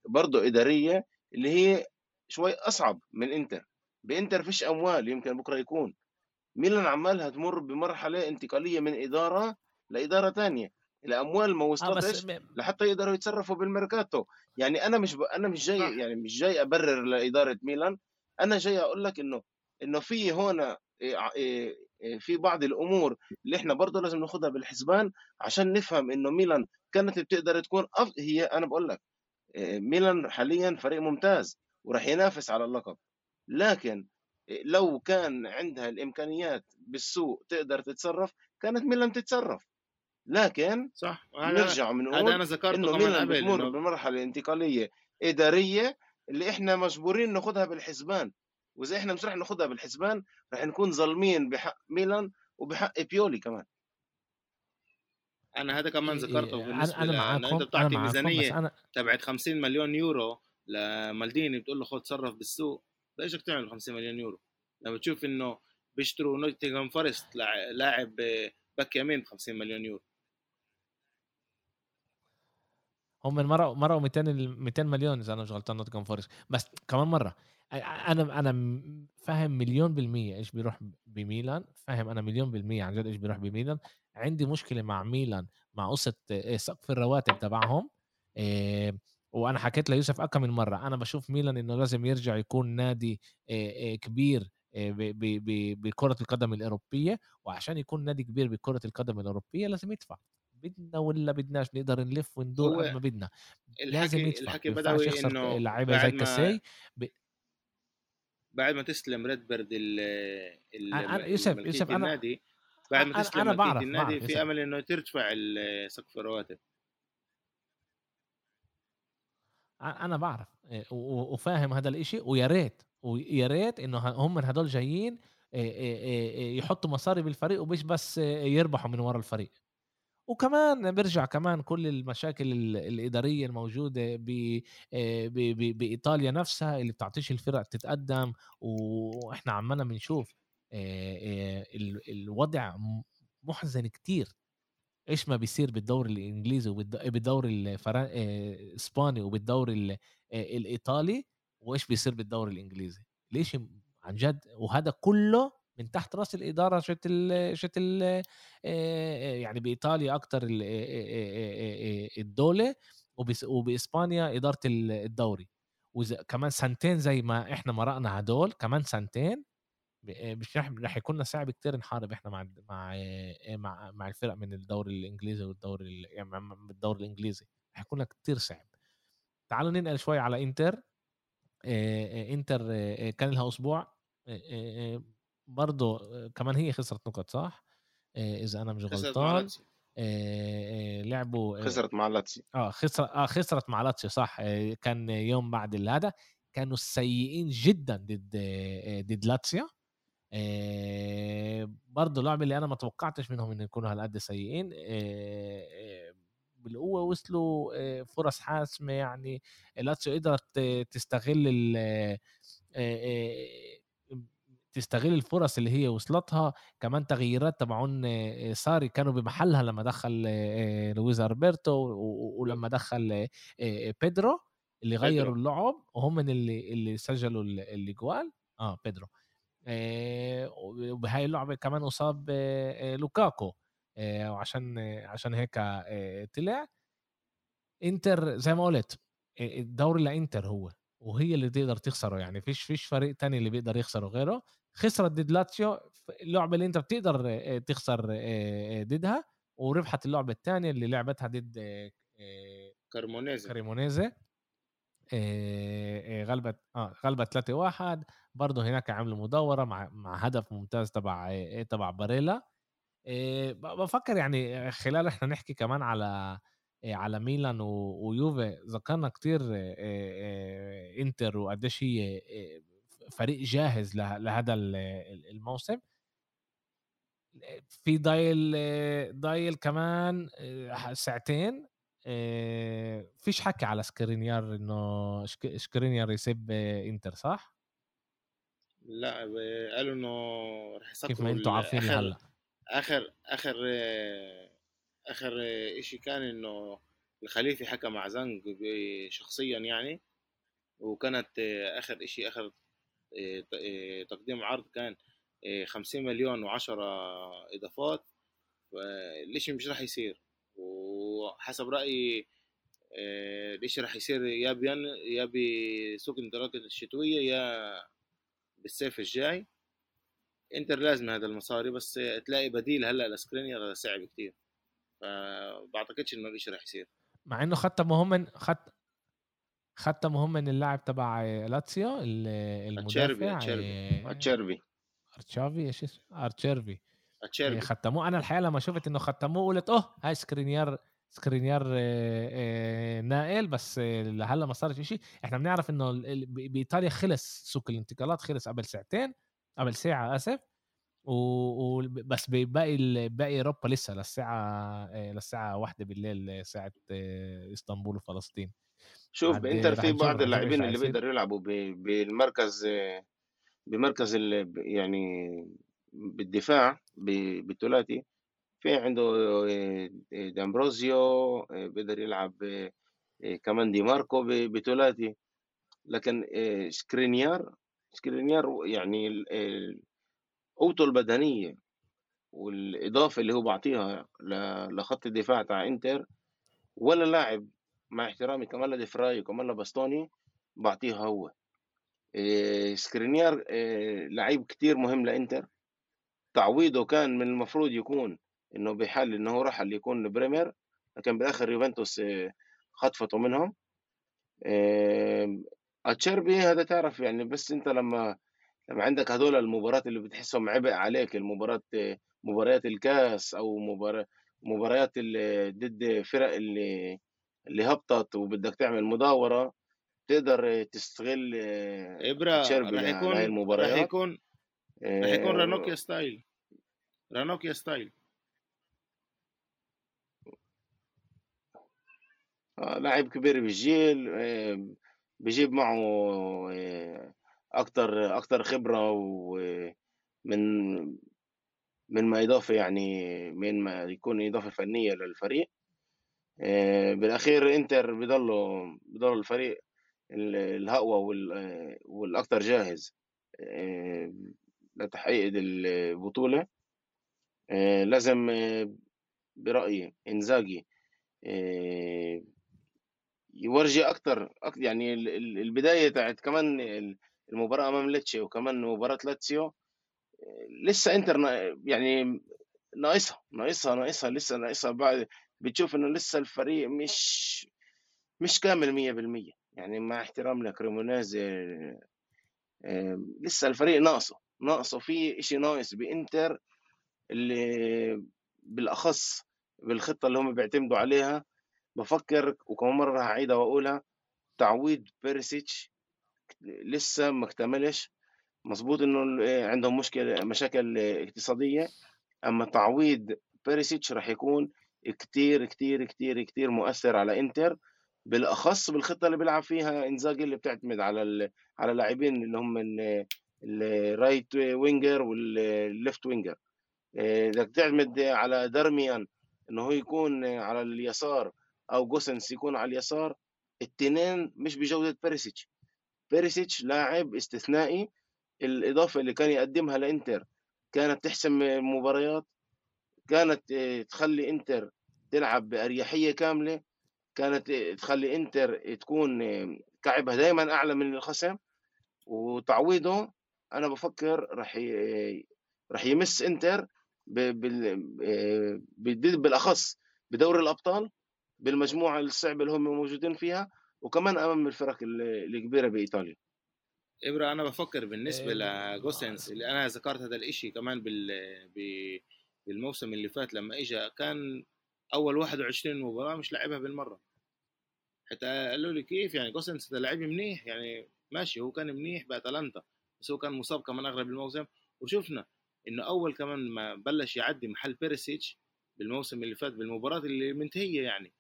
S2: برضه إدارية اللي هي شوي أصعب من إنتر. بإنتر فيش أموال يمكن بكرة يكون. ميلان عمالها تمر بمرحلة انتقالية من إدارة لإدارة ثانية الأموال ما آه، وصلتش لحتى يقدروا يتصرفوا بالميركاتو. يعني أنا مش ب... أنا مش جاي يعني مش جاي أبرر لإدارة ميلان. أنا جاي أقول لك انه إنه في هنا في بعض الأمور اللي إحنا برضه لازم ناخدها بالحسبان عشان نفهم إنه ميلان كانت بتقدر تكون أف... هي أنا بقول لك ميلان حاليا فريق ممتاز وراح ينافس على اللقب. لكن لو كان عندها الإمكانيات بالسوق تقدر تتصرف كانت ميلان تتصرف. لكن
S3: صح.
S2: نرجع بنقول هذا أنا ذكرته إنه ميلان بتمر إنه... بمرحلة انتقالية إدارية اللي إحنا مجبورين ناخذها بالحسبان. وإذا إحنا مش رح ناخذها بالحسبان رح نكون ظالمين بحق ميلان وبحق بيولي كمان.
S3: أنا هذا كمان ذكرته بالنسبة أنا معاكم أنت بتعطي ميزانية أنا... تبعت 50 مليون يورو لمالديني بتقول له خذ تصرف بالسوق. إيش بدك تعمل 50 مليون يورو؟ لما بتشوف إنه بيشتروا نوتنغهام فورست لاعب باك يمين ب 50 مليون يورو.
S1: هم مرقوا مرقوا 200 200 مليون إذا أنا مش غلطان نوتنغهام فورست. بس كمان مرة. أنا أنا فاهم مليون بالمية إيش بيروح بميلان. فاهم أنا مليون بالمية عن جد إيش بيروح بميلان. عندي مشكلة مع ميلان مع قصه آه، سقف الرواتب تبعهم. إيه وأنا حكيت ليوسف اكم من مرة أنا بشوف ميلان إنه لازم يرجع يكون نادي كبير بكرة القدم الأوروبية وعشان يكون نادي كبير بكرة القدم الأوروبية لازم يدفع. بدنا ولا بدناش نقدر نلف وندور قد ما بدنا. لازم يدفع
S3: الحكي بدوي إنه
S1: لعيبه زي كاسي ب...
S3: بعد ما تستلم ريدبرد ال
S1: ال يوسف يوسف أنا
S3: النادي بعد ما تستلم أنا بعرف النادي بعرف في أمل إنه ترتفع سقف الرواتب.
S1: أنا بعرف وفاهم هذا الإشي ويا ريت ويا ريت إنه هم هدول جايين يحطوا مصاري بالفريق ومش بس يربحوا من ورا الفريق. وكمان بيرجع كمان كل المشاكل الإدارية الموجودة بإيطاليا نفسها اللي بتعطيش الفرق تتقدم وإحنا عمالنا بنشوف الوضع محزن كتير. إيش ما بيصير بالدوري الإنجليزي وبالدوري الاسباني وبالدوري الإيطالي وإيش بيصير بالدوري الإنجليزي؟ ليش عن جد وهذا كله من تحت رأس الإدارة شت ال شت ال يعني بإيطاليا أكثر الدولة وبإسبانيا إدارة الدوري. وكمان سنتين زي ما إحنا مرقنا هدول كمان سنتين مش رح رح يكون لنا صعب كتير نحارب إحنا مع مع مع, مع الفرق من الدوري الإنجليزي والدوري يعني الدوري الإنجليزي. رح يكون كتير صعب. تعالوا ننقل شوي على إنتر. إنتر كان لها أسبوع. برضه كمان هي خسرت نقط صح؟ إذا أنا مش غلطان. لعبوا
S2: خسرت مع لاتسي
S1: آه خسرت آه خسرت مع لاتسي صح. كان يوم بعد هذا كانوا سيئين جدا ضد ضد لاتسيو برضه لعبه اللي أنا ما توقعتش منهم انه يكونوا هالقد سيئين بالقوة وصلوا فرص حاسمه يعني لاتسيو قدرت تستغل تستغل الفرص اللي هي وصلتها كمان تغييرات تبعون ساري كانوا بمحلها لما دخل لويز ألبرتو ولما دخل بيدرو اللي غيروا اللعب وهم من اللي اللي سجلوا الأجوال. آه بيدرو. وبهاي اللعبة كمان اصاب لوكاكو وعشان عشان هيك طلع. انتر زي ما قلت الدوري لانتر هو وهي اللي تقدر تخسره يعني. فيش فيش فريق تاني اللي بيقدر يخسره غيره. خسرت ضد لاتسيو اللعبة اللي انت بتقدر تخسر ضدها. وربحت اللعبة الثانية اللي لعبتها ضد
S3: كريمونيزي
S1: كريمونيزي غلبت آه غلبت 3 1 برضه هناك عملوا مداورة مع مع هدف ممتاز تبع تبع باريلا بفكر يعني خلال إحنا نحكي كمان على على ميلان ويوفي ذكرنا كتير إنتر وقديش هي فريق جاهز لهذا الموسم في ضايل ضايل كمان ساعتين فيش حكي على سكرينيار إنه سكرينيار يسيب إنتر صح؟
S3: لا قالوا إنه رح يسكروا
S1: كيف ما أنتم عارفين هلأ.
S3: آخر آخر آخر شيء كان إنه الخليفي حكى مع Zhang شخصيا يعني وكانت آخر شيء آخر تقديم عرض كان 50 مليون و10 إضافات الاشي مش راح يصير. وحسب رأيي الإشي راح يصير يا بين يا بسوق الانتقالات الشتوية يا بالصيف الجاي. انتر لازم هذا المصاري بس تلاقي بديل هلأ لسكرينير صعب كتير. فبعتقدش إنه الشيء رح يصير.
S1: مع إنه ختموا هم من خط ختموا هم من اللاعب تبع لاتسيو المدافع.
S2: أتشيربي
S1: أرتشافي إيش اسمه؟ ارتشيرفي
S3: أتشيربي.
S1: ختموه أنا الحقيقة لما شفت إنه ختموه قلت أوه هاي سكرينيار سكرينيار نائل بس لهلا ما صارش شيء إحنا بنعرف إنه بإيطاليا خلص سوق الانتقالات خلص قبل ساعتين قبل ساعة آسف. و... بس باقي باقي أوروبا لسه للساعة للساعة واحدة بالليل ساعة إسطنبول وفلسطين.
S2: شوف بانتر في بعض اللاعبين اللي بيقدروا يلعبوا بالمركز بمركز يعني بالدفاع بالثلاثي في عنده دامبروزيو بيقدر يلعب كمان دي ماركو بثلاثي لكن سكرينيار سكرينيار يعني قوته البدنية والإضافة اللي هو بعطيها لخط الدفاع تاع إنتر ولا لاعب مع احترامي كمان لدفراي وكمان لباستوني بعطيها هو. سكرينيار لعيب كتير مهم لإنتر. تعويضه كان من المفروض يكون إنه بحال إنه هو رحل يكون بريمر لكن بالاخر يوفنتوس إيه خطفته منهم. أتشيربي هذا تعرف يعني بس أنت لما لما عندك هدول المباريات اللي بتحسهم عبء عليك المباراة مباريات الكاس أو مباراة مباريات اللي ضد فرق اللي اللي هبطت وبدك تعمل مداورة تقدر تستغل
S3: أتشيربي رح يكون هاي المباريات. رح يكون رح يكون رانوكيا style. رانوكيا
S2: style. لاعب كبير بالجيل بجيب معه أكتر أكتر خبرة ومن من ما إضافة يعني من ما يكون إضافة فنية للفريق. بالأخير إنتر بضله بضل الفريق الهقوى والاكثر جاهز لتحقيق البطولة. لازم برأيي إنزاجي يورجي أكثر يعني البداية تاعت كمان المباراة أمام ليتشي وكمان مباراة لاتسيو لسه إنتر يعني ناقصها ناقصها ناقصها لسه ناقصها بعد بتشوف إنه لسه الفريق مش مش كامل 100% يعني مع احترام لكريمونازي لسه الفريق ناقصه ناقصه في إشي ناقص بإنتر اللي بالأخص بالخطة اللي هم بيعتمدوا عليها. بفكر وكمان مرة راح اعيدها وأقولها تعويض بيرسيتش لسه ما اكتملش. مظبوط إنه عندهم مشكلة مشاكل اقتصادية. أما تعويض بيريسيتش راح يكون كتير كتير كتير كتير مؤثر على إنتر. بالأخص بالخطة اللي بيلعب فيها إنزاجي اللي بتعتمد على على اللاعبين اللي هم ال right winger وال left winger بدك تعتمد على درميان إنه هو يكون على اليسار أو جوسنس يكون على اليسار التنين مش بجودة بيريسيتش بيريسيتش لاعب استثنائي الإضافة اللي كان يقدمها لإنتر كانت تحسم مباريات كانت تخلي إنتر تلعب بأريحية كاملة كانت تخلي إنتر تكون كعبها دائما أعلى من الخصم. وتعويضه أنا بفكر رح رح يمس إنتر بالأخص بدوري الأبطال. بالمجموعة الصعبة اللي هم موجودين فيها وكمان أمام الفرق الكبيرة بإيطاليا.
S3: إبرا أنا بفكر بالنسبة لجوسنس اللي أنا ذكرت هذا الإشي كمان بال بالموسم اللي فات لما اجى كان أول 21 مباراة مش لعبها بالمرة. حتى قالوا لي كيف يعني جوسنس لعيب منيح يعني ماشي هو كان منيح بأتلانتا بس هو كان مصاب كمان أغلب الموسم. وشفنا إنه أول كمان ما بلش يعدي محل بيريسيتش بالموسم اللي فات بالمباراة اللي منتهية يعني.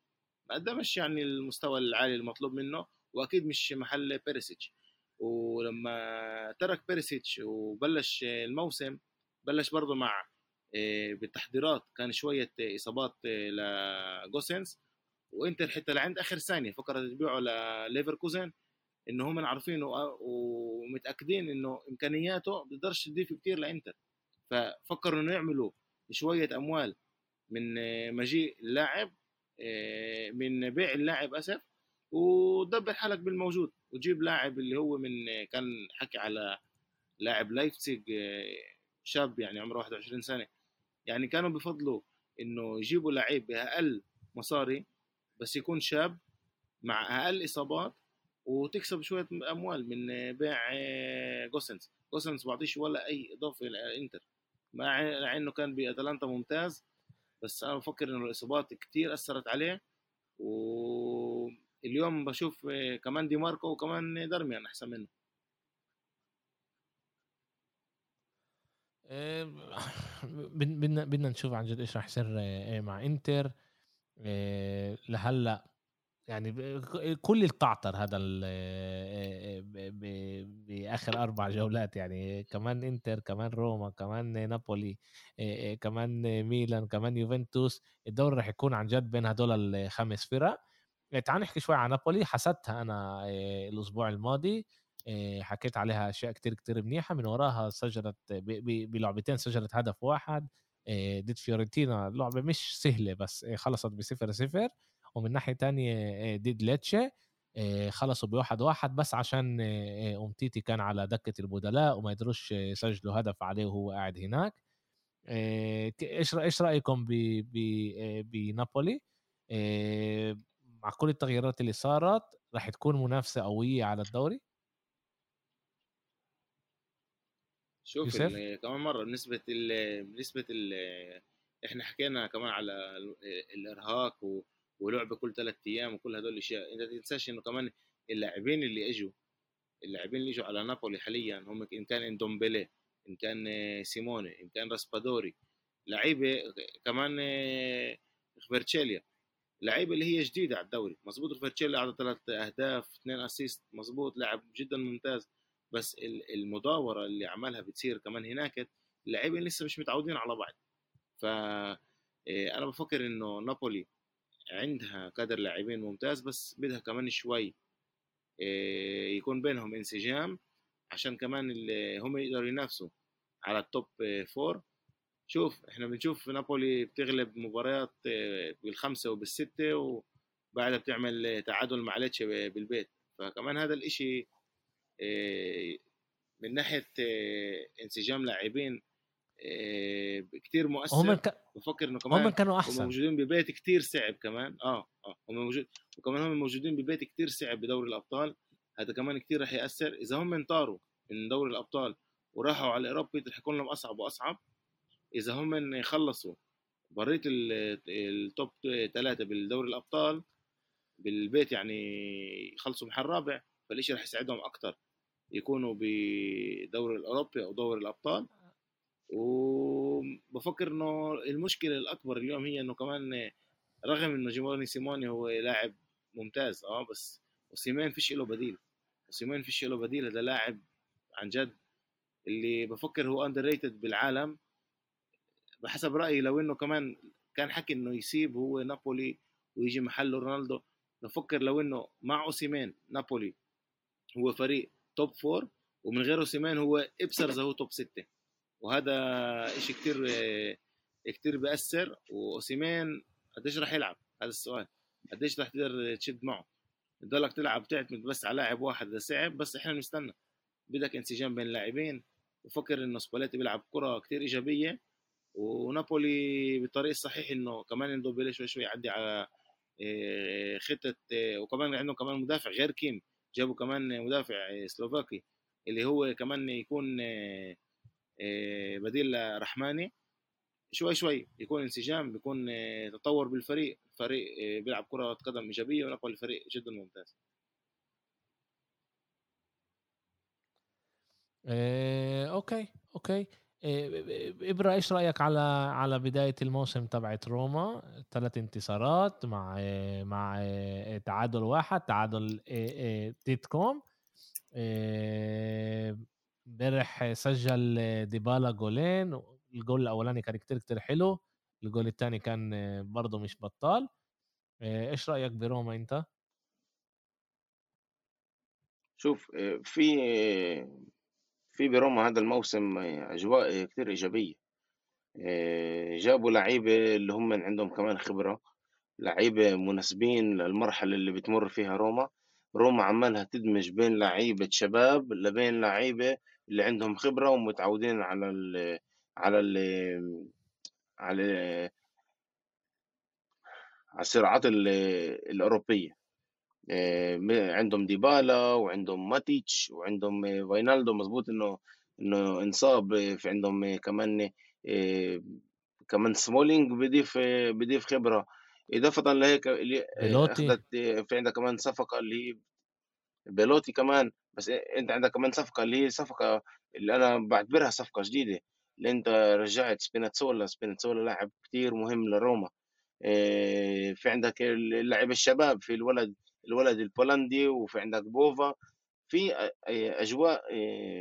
S3: ما قدمش يعني المستوى العالي المطلوب منه وأكيد مش محل بيريسيتش ولما ترك بيريسيتش وبلش الموسم بلش برضه مع آه، بالتحضيرات كان شوية إصابات آه، لجوسنس وإنتر حتى لعند آخر ثانية فكرت تبيعه لليفركوزن انه هم عارفين ومتأكدين إنه إمكانياته بيقدرش تضيف كثير لإنتر. ففكروا إنه يعملوا شوية أموال من مجيء اللاعب آه، من بيع اللاعب أسف ودبر حالك بالموجود وجيب لاعب اللي هو من كان حكي على لاعب لايبزيج شاب يعني عمره 21 سنة. يعني كانوا بفضلوا إنه يجيبوا لعيب بأقل مصاري بس يكون شاب مع أقل إصابات وتكسب شوية أموال من بيع جوسنس. جوسنس ما بعطيش ولا أي إضافة للانتر مع إنه كان بأتلانتا ممتاز. بس أنا بفكر انه الإصابات كتير أثرت عليه واليوم بشوف كمان دي ماركو وكمان دارميان أحسن منه.
S1: بدنا بدنا نشوف عن جد إيش راح يصير آه، مع إنتر آه، لهلأ يعني كل القعتر هذا باخر أربع جولات يعني كمان إنتر كمان روما كمان نابولي كمان ميلان كمان يوفنتوس الدوري راح يكون عن جد بين هدول الخمس فرق. تعال نحكي شوي عن نابولي حسدتها أنا الأسبوع الماضي حكيت عليها أشياء كتير كتير منيحة من وراها سجلت بلعبتين سجلت هدف واحد ضد فيورنتينا لعبة مش سهلة بس خلصت بصفر صفر. ومن ناحية تانية ضد ليتشي خلصوا بواحد واحد بس عشان أمتيتي كان على دكة البدلاء وما يقدروش يسجلوا هدف عليه وهو قاعد هناك. إيش إيش رأيكم بنابولي؟ مع كل التغييرات اللي صارت راح تكون منافسة قوية على الدوري؟
S3: شوف كمان مرة بنسبة ال بنسبة ال إحنا حكينا كمان على الإرهاق و... ولعبه كل ثلاث أيام وكل هدول الأشياء. إنت تنساش إنه كمان اللاعبين اللي إجوا اللاعبين اللي إجوا على نابولي حاليا هم إن كان إندومبيلي إن كان سيميوني إن كان راسبادوري لعيبة كمان كفاراتسخيليا لعيبة اللي هي جديدة على الدوري. مظبوط كفاراتسخيليا على ثلاث أهداف اثنين assist مظبوط لاعب جدا ممتاز. بس المداوره اللي عملها بتصير كمان هناك اللاعبين لسه مش متعودين على بعض. ف آه، أنا بفكر إنه نابولي عندها كادر لاعبين ممتاز بس بدها كمان شوي آه، يكون بينهم انسجام عشان كمان هم يقدروا ينافسوا على ال top four شوف إحنا بنشوف نابولي بتغلب مباريات آه، بالخمسة وبالستة وبعدها بتعمل تعادل مع ليتشي بالبيت. فكمان هذا الإشي آه، من ناحية آه، انسجام لاعبين كتير مؤثر. هم ك... بفكر إنه كمان
S1: هم كانوا أحسن.
S3: هم موجودين ببيت كتير صعب كمان. آه آه هم موجود وكمان هم موجودين ببيت كتير صعب بدوري الأبطال. هذا كمان كتير رح يأثر. إذا هم انطاروا من دوري الأبطال وراحوا على الاوروبي رح يكون لهم أصعب وأصعب. إذا هم يخلصوا بريت التوب ثلاثة بالدوري الأبطال بالبيت يعني يخلصوا محل رابع فالشيء رح يساعدهم أكثر يكونوا بدوري الأوروبي أو دوري الأبطال. وبفكر إنه المشكلة الأكبر اليوم هي إنه كمان رغم إنه جيموني سيموني هو لاعب ممتاز آه بس وسيمين فيش له بديل. وسيمين فيش له بديل هذا لاعب عن جد اللي بفكر هو اندر ريتد بالعالم. بحسب رأيي لو إنه كمان كان حكي إنه يسيب هو نابولي ويجي محله رونالدو بفكر لو إنه مع اوسيمين نابولي هو فريق توب فور ومن غير اوسيمان هو إبسرز هو توب ستة. وهذا شيء كتير كتير بيأثر وأوسيمين قديش راح يلعب؟ هذا السؤال. قديش راح تقدر تشد معه؟ تضلك تلعب تعتمد بس على لاعب واحد إذا صعب بس إحنا بنستنى. بدك انسجام بين اللاعبين. وفكر إنه سباليتي بيلعب كرة كتير إيجابية. ونابولي بالطريق الصحيح إنه كمان يندوب شوي شوي يعدي على آه، خطة آه، وكمان عندهم كمان مدافع غير كيم. جابوا كمان مدافع سلوفاكي. اللي هو كمان يكون آه، بديل رحماني شوي شوي يكون انسجام بيكون آه، تطور بالفريق. فريق آه، بيلعب كرة قدم إيجابية ونقل الفريق جدا ممتاز.
S1: إيه، okay okay. إيه، ابرا إيش رأيك على على بداية الموسم تبعت روما؟ ثلاث انتصارات مع مع تعادل واحد تعادل تيتكم امبارح سجل ديبالا جولين الجول الأولاني كان كتير كتير حلو الجول الثاني كان برضه مش بطال. إيش رأيك بروما أنت؟
S2: شوف في في بروما هذا الموسم أجواء كتير إيجابية. جابوا لعيبة اللي هم عندهم كمان خبرة لعيبة مناسبين للمرحلة اللي بتمر فيها روما. روما عمالها تدمج بين لعيبة شباب لبين لعيبة اللي عندهم خبرة ومتعودين على ال على ال على على الصراعات الأوروبية. عندهم ديبالا وعندهم ماتيتش وعندهم فاينالدوم مظبوط إنه إنه انصاب في عندهم كمان كمان سمولينج بيضيف بيضيف خبرة. إضافة لهيك اللي أخذت في عندها كمان صفقة اللي هي بيلوتي كمان. بس أنت عندك كمان صفقة اللي هي صفقة اللي أنا بعتبرها صفقة جديدة اللي أنت رجعت سبيناتسولا سبيناتسولا لاعب كتير مهم لروما. في عندك اللاعب الشباب في الولد الولد البولندي وفي عندك بوفا. في أجواء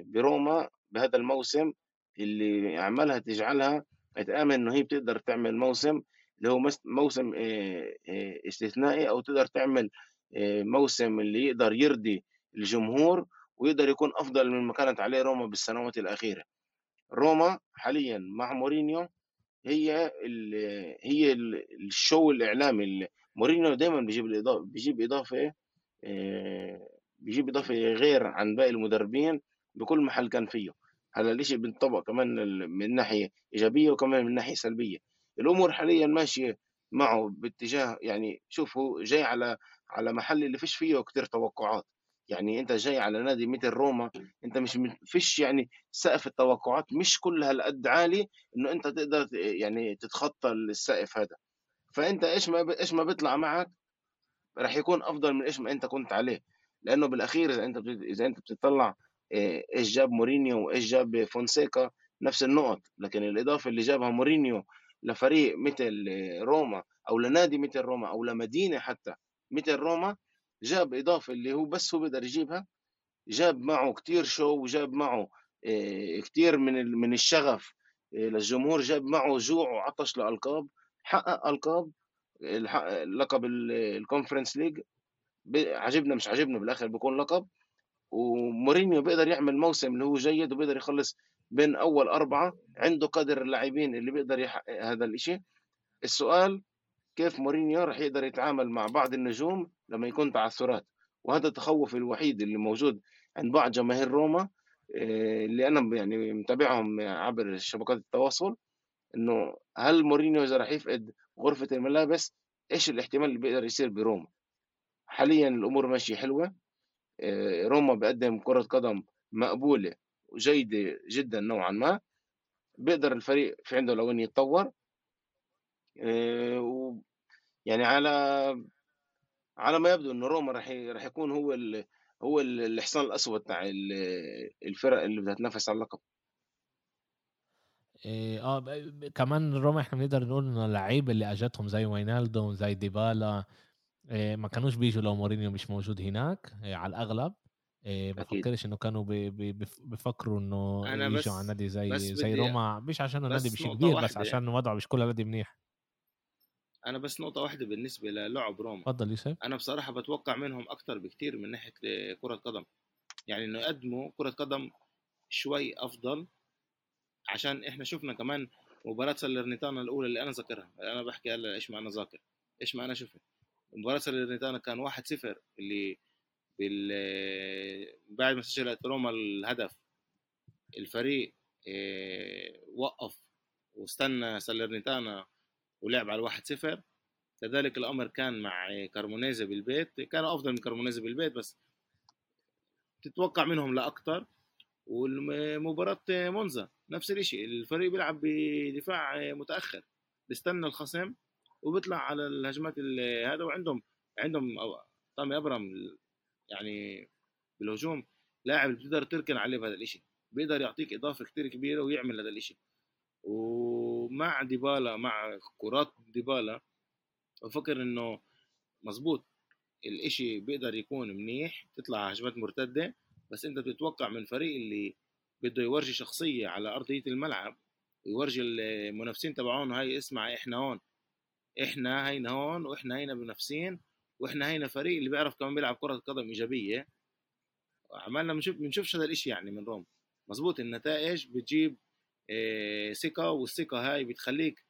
S2: بروما بهذا الموسم اللي عملها تجعلها تامن إنه هي بتقدر تعمل موسم اللي هو موسم استثنائي أو تقدر تعمل موسم اللي يقدر يرضي الجمهور ويقدر يكون أفضل من ما كانت عليه روما بالسنوات الأخيرة. روما حاليا مع مورينيو هي ال هي ال show الإعلامي مورينيو دايما بيجيب الاضافه بيجيب إضافة بيجيب إضافة غير عن باقي المدربين بكل محل كان فيه. هذا الإشي بينطبق كمان من ناحية إيجابية وكمان من ناحية سلبية. الأمور حاليا ماشية معه باتجاه يعني شوف هو جاي على على محل اللي فيش فيه كتير توقعات. يعني أنت جاي على نادي مثل روما أنت مش فيش يعني سقف التوقعات مش كل هالقد عالي إنه أنت تقدر يعني تتخطى السقف هذا. فأنت إيش ما إيش ما بيطلع معك راح يكون أفضل من إيش ما أنت كنت عليه. لأنه بالأخير إذا أنت إذا أنت بتطلع آه، إيش جاب مورينيو وإيش جاب فونسيكا نفس النقط. لكن الإضافة اللي جابها مورينيو لفريق مثل روما أو لنادي مثل روما أو لمدينة حتى مثل روما جاب إضافة اللي هو بس هو بيقدر يجيبها جاب معه كتير show وجاب معه آه، كتير من من الشغف آه، للجمهور جاب معه جوع وعطش لألقاب حقق ألقاب لقب الكونفرنس ليج عجبنا مش عجبنا بالآخر بيكون لقب ومورينيو بيقدر يعمل موسم اللي هو جيد وبيقدر يخلص بين أول أربعة عنده قدر اللاعبين اللي بيقدر يحقق هذا الإشي. السؤال كيف مورينيو راح يقدر يتعامل مع بعض النجوم لما يكون تعثرات. وهذا التخوف الوحيد اللي موجود عند بعض جماهير روما آه، اللي أنا يعني متابعهم عبر شبكات التواصل إنه هل مورينيو إذا راح يفقد غرفة الملابس إيش الاحتمال اللي بيقدر يصير بروما؟ حاليا الأمور ماشية حلوة آه، روما بقدم كرة قدم مقبولة وجيدة جدا نوعا ما. بيقدر الفريق في عنده لوين يتطور آه، يعني على على ما يبدو انه روما راح راح يكون هو ال هو الحصان الأسود تاع الفرق اللي بدها تنافس على اللقب.
S1: إيه آه كمان روما إحنا بنقدر نقول إنه اللعيبه اللي أجتهم زي وينالدوم زي ديبالا إيه ما كانوش بيجوا لو مورينيو مش موجود هناك إيه على الأغلب. إيه بفكرش إنه كانوا بي بي بفكروا إنه يجوا على نادي زي زي روما مش عشان النادي مش كبير بس عشان وضعه مش كل نادي منيح.
S3: أنا بس نقطة واحدة بالنسبة للعب روما.
S1: تفضل يوسف.
S3: أنا بصراحة بتوقع منهم أكثر بكثير من ناحية كرة قدم يعني إنه يقدموا كرة قدم شوي أفضل عشان إحنا شفنا كمان مباراة سالرنيتانا الأولى اللي أنا ذاكرها. أنا بحكي هلا إيش ما أنا ذاكر؟ إيش ما أنا شفت؟ مباراة سالرنيتانا كان 1-0 اللي بال بعد ما سجلت روما الهدف. الفريق آه، وقف واستنى سالرنيتانا ولعب على 1-0 كذلك الأمر كان مع كريمونيزي بالبيت. كانوا أفضل من كريمونيزي بالبيت بس تتوقع منهم لاكثر والمباراة مونزا نفس الشيء الفريق بيلعب بدفاع متأخر. بيستنى الخصم وبيطلع على الهجمات هذا. وعندهم عندهم تامي ابراهام يعني بالهجوم. لاعب بتقدر تركن عليه بهذا الشيء بيقدر يعطيك إضافة كتير كبيرة ويعمل هذا الإشي. ومع ديبالا مع كرات ديبالا بفكر إنه مزبوط الإشي بيقدر يكون منيح تطلع هجمات مرتدة بس أنت بتتوقع من الفريق اللي بده يورجي شخصية على ارضيه الملعب ويورجي المنافسين تبعون هاي اسمع إحنا هون. إحنا هينا هون وإحنا هينا منافسين وإحنا هينا فريق اللي بيعرف كمان بيلعب كرة قدم إيجابية. عملنا بنشوف بنشوفش هذا الإشي يعني من روم. مزبوط النتائج بتجيب ثقة والثقة هاي بتخليك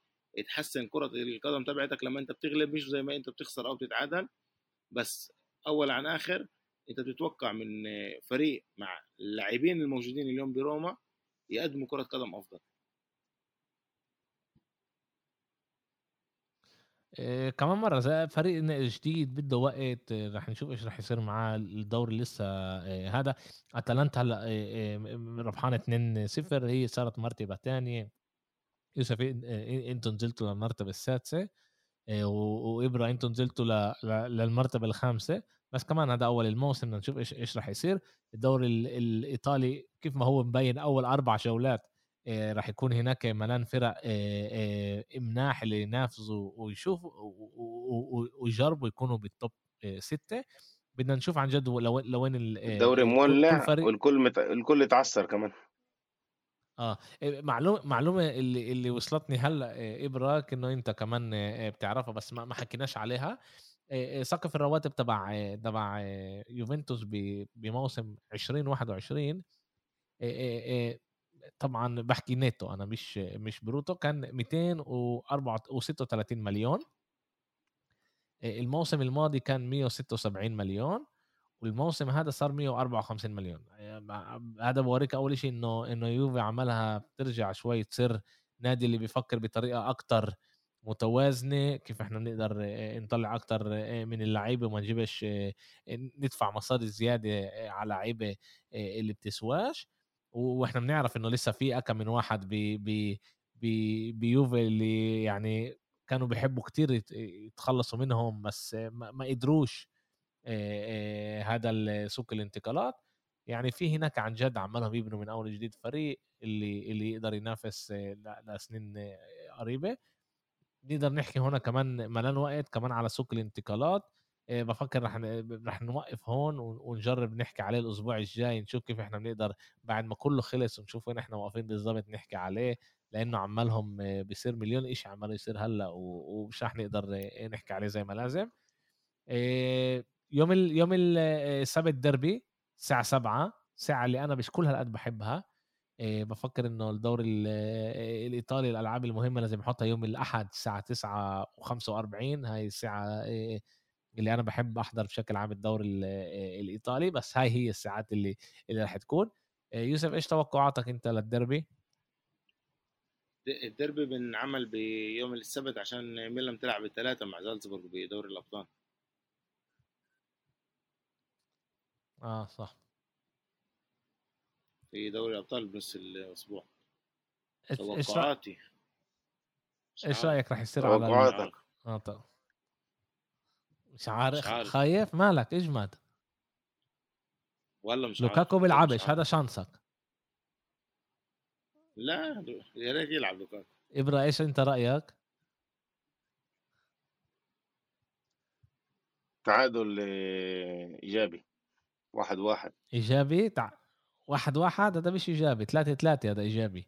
S3: تحسن كرة القدم تبعتك لما أنت بتغلب مش زي ما أنت بتخسر أو بتتعادل. بس أول عن آخر أنت بتتوقع من فريق مع اللاعبين الموجودين اليوم بروما يقدموا كرة قدم أفضل.
S1: إيه كمان مرة زي فريق جديد بده وقت رح نشوف إيش رح يصير معاه الدوري لسه إيه هذا. أتلانتا هلا إيه ربحانة 2 0 هي صارت مرتبة ثانية يوسف أنتم نزلتوا للمرتبة السادسة وإبرة أنتم نزلتوا للمرتبة الخامسة. بس كمان هذا أول الموسم بدنا نشوف إيش إيش رح يصير. الدوري الإيطالي كيف ما هو مبين أول أربع جولات آه، راح يكون هناك ملان فرق مناح اللي ينافسوا ويشوفوا ويجربوا يكونوا بال top ستة. بدنا نشوف عن جد لوين
S2: الدوري مولع والكل مت... الكل اتعثر كمان.
S1: آه. معلومه معلومة اللي اللي وصلتني هلأ إبرة انه أنت كمان بتعرفها بس ما حكيناش عليها. سقف الرواتب تبع تبع يوفنتوس بموسم 2021 طبعا بحكي نيتو أنا مش مش بروتو كان 236 مليون. الموسم الماضي كان 176 مليون والموسم هذا صار 154 مليون. هذا بوريك أول شيء إنه إنه يوفي عملها بترجع شوي تصير نادي اللي بيفكر بطريقة أكتر متوازنة كيف إحنا بنقدر نطلع أكتر من اللعيبة وما نجيبش ندفع مصاري زيادة على لعيبة اللي بتسواش. وإحنا بنعرف إنه لسه في اكم من واحد بي بي بي بيوفي اللي يعني كانوا بيحبوا كتير يتخلصوا منهم بس ما, ما قدروش هذا سوق الانتقالات. يعني في هناك عن جد عمالهم يبنوا من أول جديد فريق اللي اللي يقدر ينافس لسنين قريبة. نقدر نحكي هنا كمان ملان وقت كمان على سوق الانتقالات. بفكر رح رح نوقف هون ونجرب نحكي عليه الأسبوع الجاي نشوف كيف إحنا بنقدر بعد ما كله خلص ونشوف وين إحنا واقفين بالضبط نحكي عليه لأنه عمالهم آه، بيصير مليون شيء عمال يصير هلأ ومش رح نقدر آه، نحكي عليه زي ما لازم. يوم ال... يوم السبت ديربي الساعة سبعة ساعة اللي أنا مش كل هالقد بحبها بفكر إنه الدوري الإيطالي الألعاب المهمة لازم يحطها يوم الساعة تسعة وخمسة وأربعين هاي الساعة اللي أنا بحب أحضر بشكل عام الدوري الإيطالي بس هاي هي الساعات اللي اللي راح تكون. يوسف إيش توقعاتك أنت للدربي
S3: الدربي بنعمل بيوم السبت عشان ميلان تلعب الثلاثة مع زالزبورغ بدوري الأبطال.
S1: آه صح.
S3: في دوري الأبطال بنص الأسبوع. توقعاتي.
S1: إيش رأيك راح يصير على توقعاتك. آه طيب. مش عارف, مش عارف. خايف؟ مالك اجمد.
S3: والله مش
S1: لوكاكو بيلعبش هذا شانسك.
S3: لا يا ريت يلعب لوكاكو.
S1: ابرا إيش أنت رأيك؟
S2: تعادل آه، إيجابي. واحد واحد.
S1: إيجابي؟ تع... واحد واحد؟ هذا مش إيجابي. ثلاثة ثلاثة هذا إيجابي.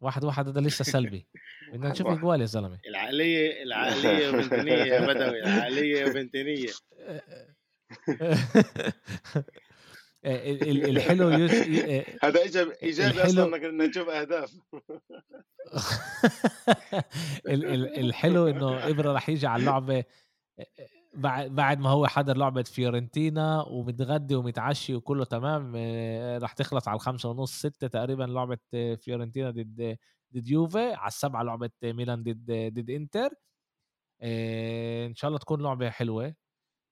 S1: واحد واحد هذا لسه سلبي. بدنا نشوف الجوال يا زلمة.
S3: العقلية العقلية بنتينيه يا بدوي العقلية بنتينيه
S1: الحلو يوس...
S2: هذا ايجابي ايجابي أصلا إنك نشوف أهداف.
S1: الحلو إنه إبرة راح يجي على اللعبة بعد بعد ما هو حضر لعبة فيورنتينا ومتغدي ومتعشي وكله تمام آه، راح تخلص على الخمسة ونص ستة تقريبا لعبة فيورنتينا ضد ضد يوفي على السبعة لعبة ميلان ضد ضد انتر. آه، إن شاء الله تكون لعبة حلوة.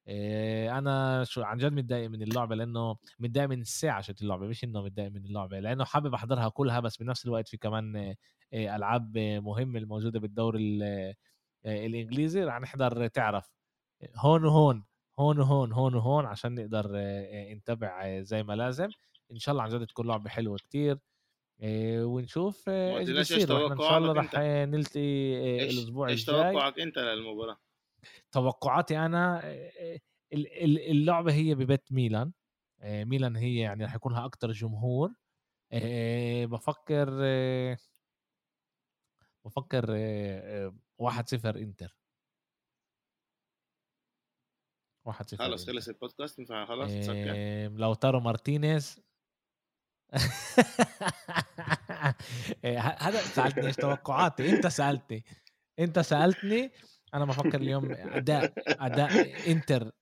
S1: آه، أنا شو عن جد متضايق من اللعبة لأنه متضايق من الساعة شت اللعبة مش إنه متضايق من اللعبة لأنه حابب أحضرها كلها بس بنفس الوقت في كمان ألعاب مهمة الموجودة بالدوري الإنجليزي رح نحضر تعرف. هون وهون هون وهون هون وهون عشان نقدر نتابع زي ما لازم. إن شاء الله عن جد تكون لعبة حلوة كتير. آه، ونشوف
S3: إيش
S1: بيصير. إن شاء الله رح؟ نلتقي آه،
S3: إيش
S1: الأسبوع
S3: إيش
S1: الجاي.
S3: توقعك أنت للمباراة؟
S1: توقعاتي أنا آه، ال- ال- اللعبة هي ببيت ميلان. آه، ميلان هي يعني رح يكون لها أكثر جمهور. آه، بفكر آه، بفكر آه، آه، 1-0 إنتر. 1-0
S3: خلص
S1: انتر
S3: خلص البودكاست ينفع خلاص؟ تسكر
S1: آه، لوتارو مارتينيز. إيه، ه- هذا سألتني إيش توقعاتي؟ أنت سألتني. أنت سألتني أنا بفكر اليوم أداء أداء إنتر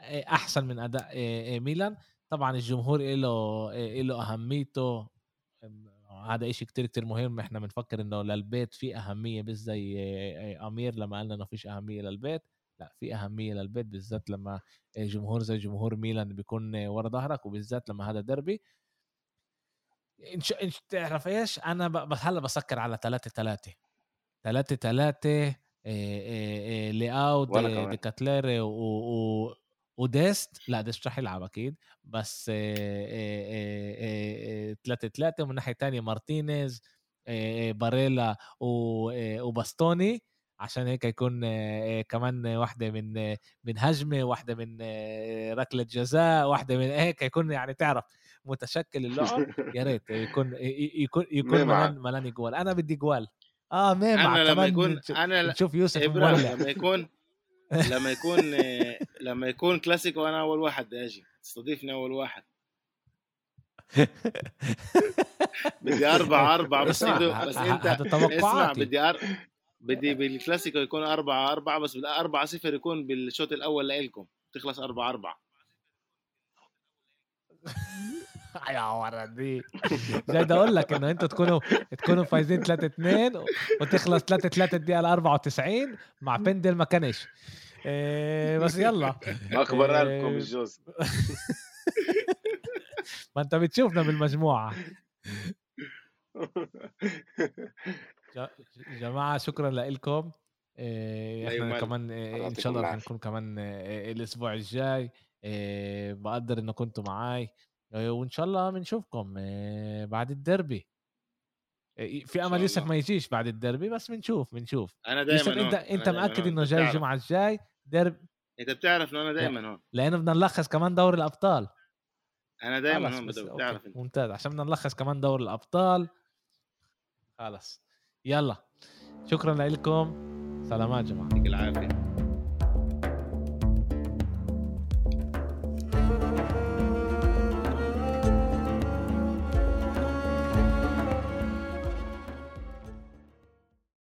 S1: إيه، أحسن من أداء إيه، إيه، ميلان. طبعا الجمهور له له أهميته. هذا إشي كتير كتير مهم. إحنا بنفكر إنه للبيت في أهمية بس زي إيه، آمير لما قالنا إنه فيش أهمية للبيت. لأ في أهمية للبيت بالذات لما جمهور زي جمهور ميلان بيكون ورا ظهرك وبالذات لما هذا ديربي. إن شاء انت تعرف إيش؟ أنا ب- هلأ بسكر على 3 3 3 3 لياو
S2: وأنا
S1: دي,
S2: كمان.
S1: دي كاتليري و, و وديست. لأ ديست رح يلعب أكيد. بس 3 3 ومن ناحية تانية مارتينيز آه، آه، باريلا آه، وباستوني. عشان هيك يكون آه، كمان واحدة من من هجمة واحدة من آه، ركلة جزاء واحدة من هيك يكون يعني تعرف متشكل اللعب يا ريت يكون يكون يكون. ملان ملان جوال. أنا بدي جوال. آه ميمع
S3: أنا لما يكون أنا
S1: نشوف يوسف
S3: لما يكون لما يكون لما يكون كلاسيكو أنا أول واحد أجي. تستضيفني أول واحد. بدي أربعة أربعة بس
S1: ه-
S3: بس
S1: أنت
S3: اسمع بدي أر... بدي بالكلاسيكو يكون أربعة أربعة بس بدي أربعة صفر يكون بالشوط الأول لإلكم. تخلص أربعة أربعة.
S1: يا ولدي جاي بدي أقول لك إنه أنتوا تكونوا تكونوا فايزين 3 2 وتخلص 3 3 الدقيقه 94 مع بندل ما كانش. إيه بس يلا.
S2: اخبر. لكم الجوز
S1: ما أنت بتشوفنا بالمجموعة. جماعة شكرا لكم إيه
S3: لا إحنا.
S1: كمان إيه
S2: إن
S1: شاء الله. نكون كمان إيه الأسبوع الجاي. إيه بقدر إنه كنتوا معاي. وإن شاء الله بنشوفكم إيه بعد الدربي. إيه في
S3: أمل
S1: يوسف. ما يجيش بعد الدربي بس بنشوف بنشوف
S3: أنا
S1: يوسف
S3: دائما
S1: أنت أنت مأكد إنه جاي
S3: الجمعة
S1: الجمعة الجاي. درب
S3: أنت بتعرف إنه أنا دائما هون.
S1: لأنه بدنا نلخص كمان دوري الأبطال.
S3: أنا دائما
S1: خلص
S3: هون بتعرف
S1: ممتاز. عشان بدنا نلخص كمان دوري الأبطال. خلص. يلا. شكرا لكم. سلامات جماعة.
S3: يعطيك العافية.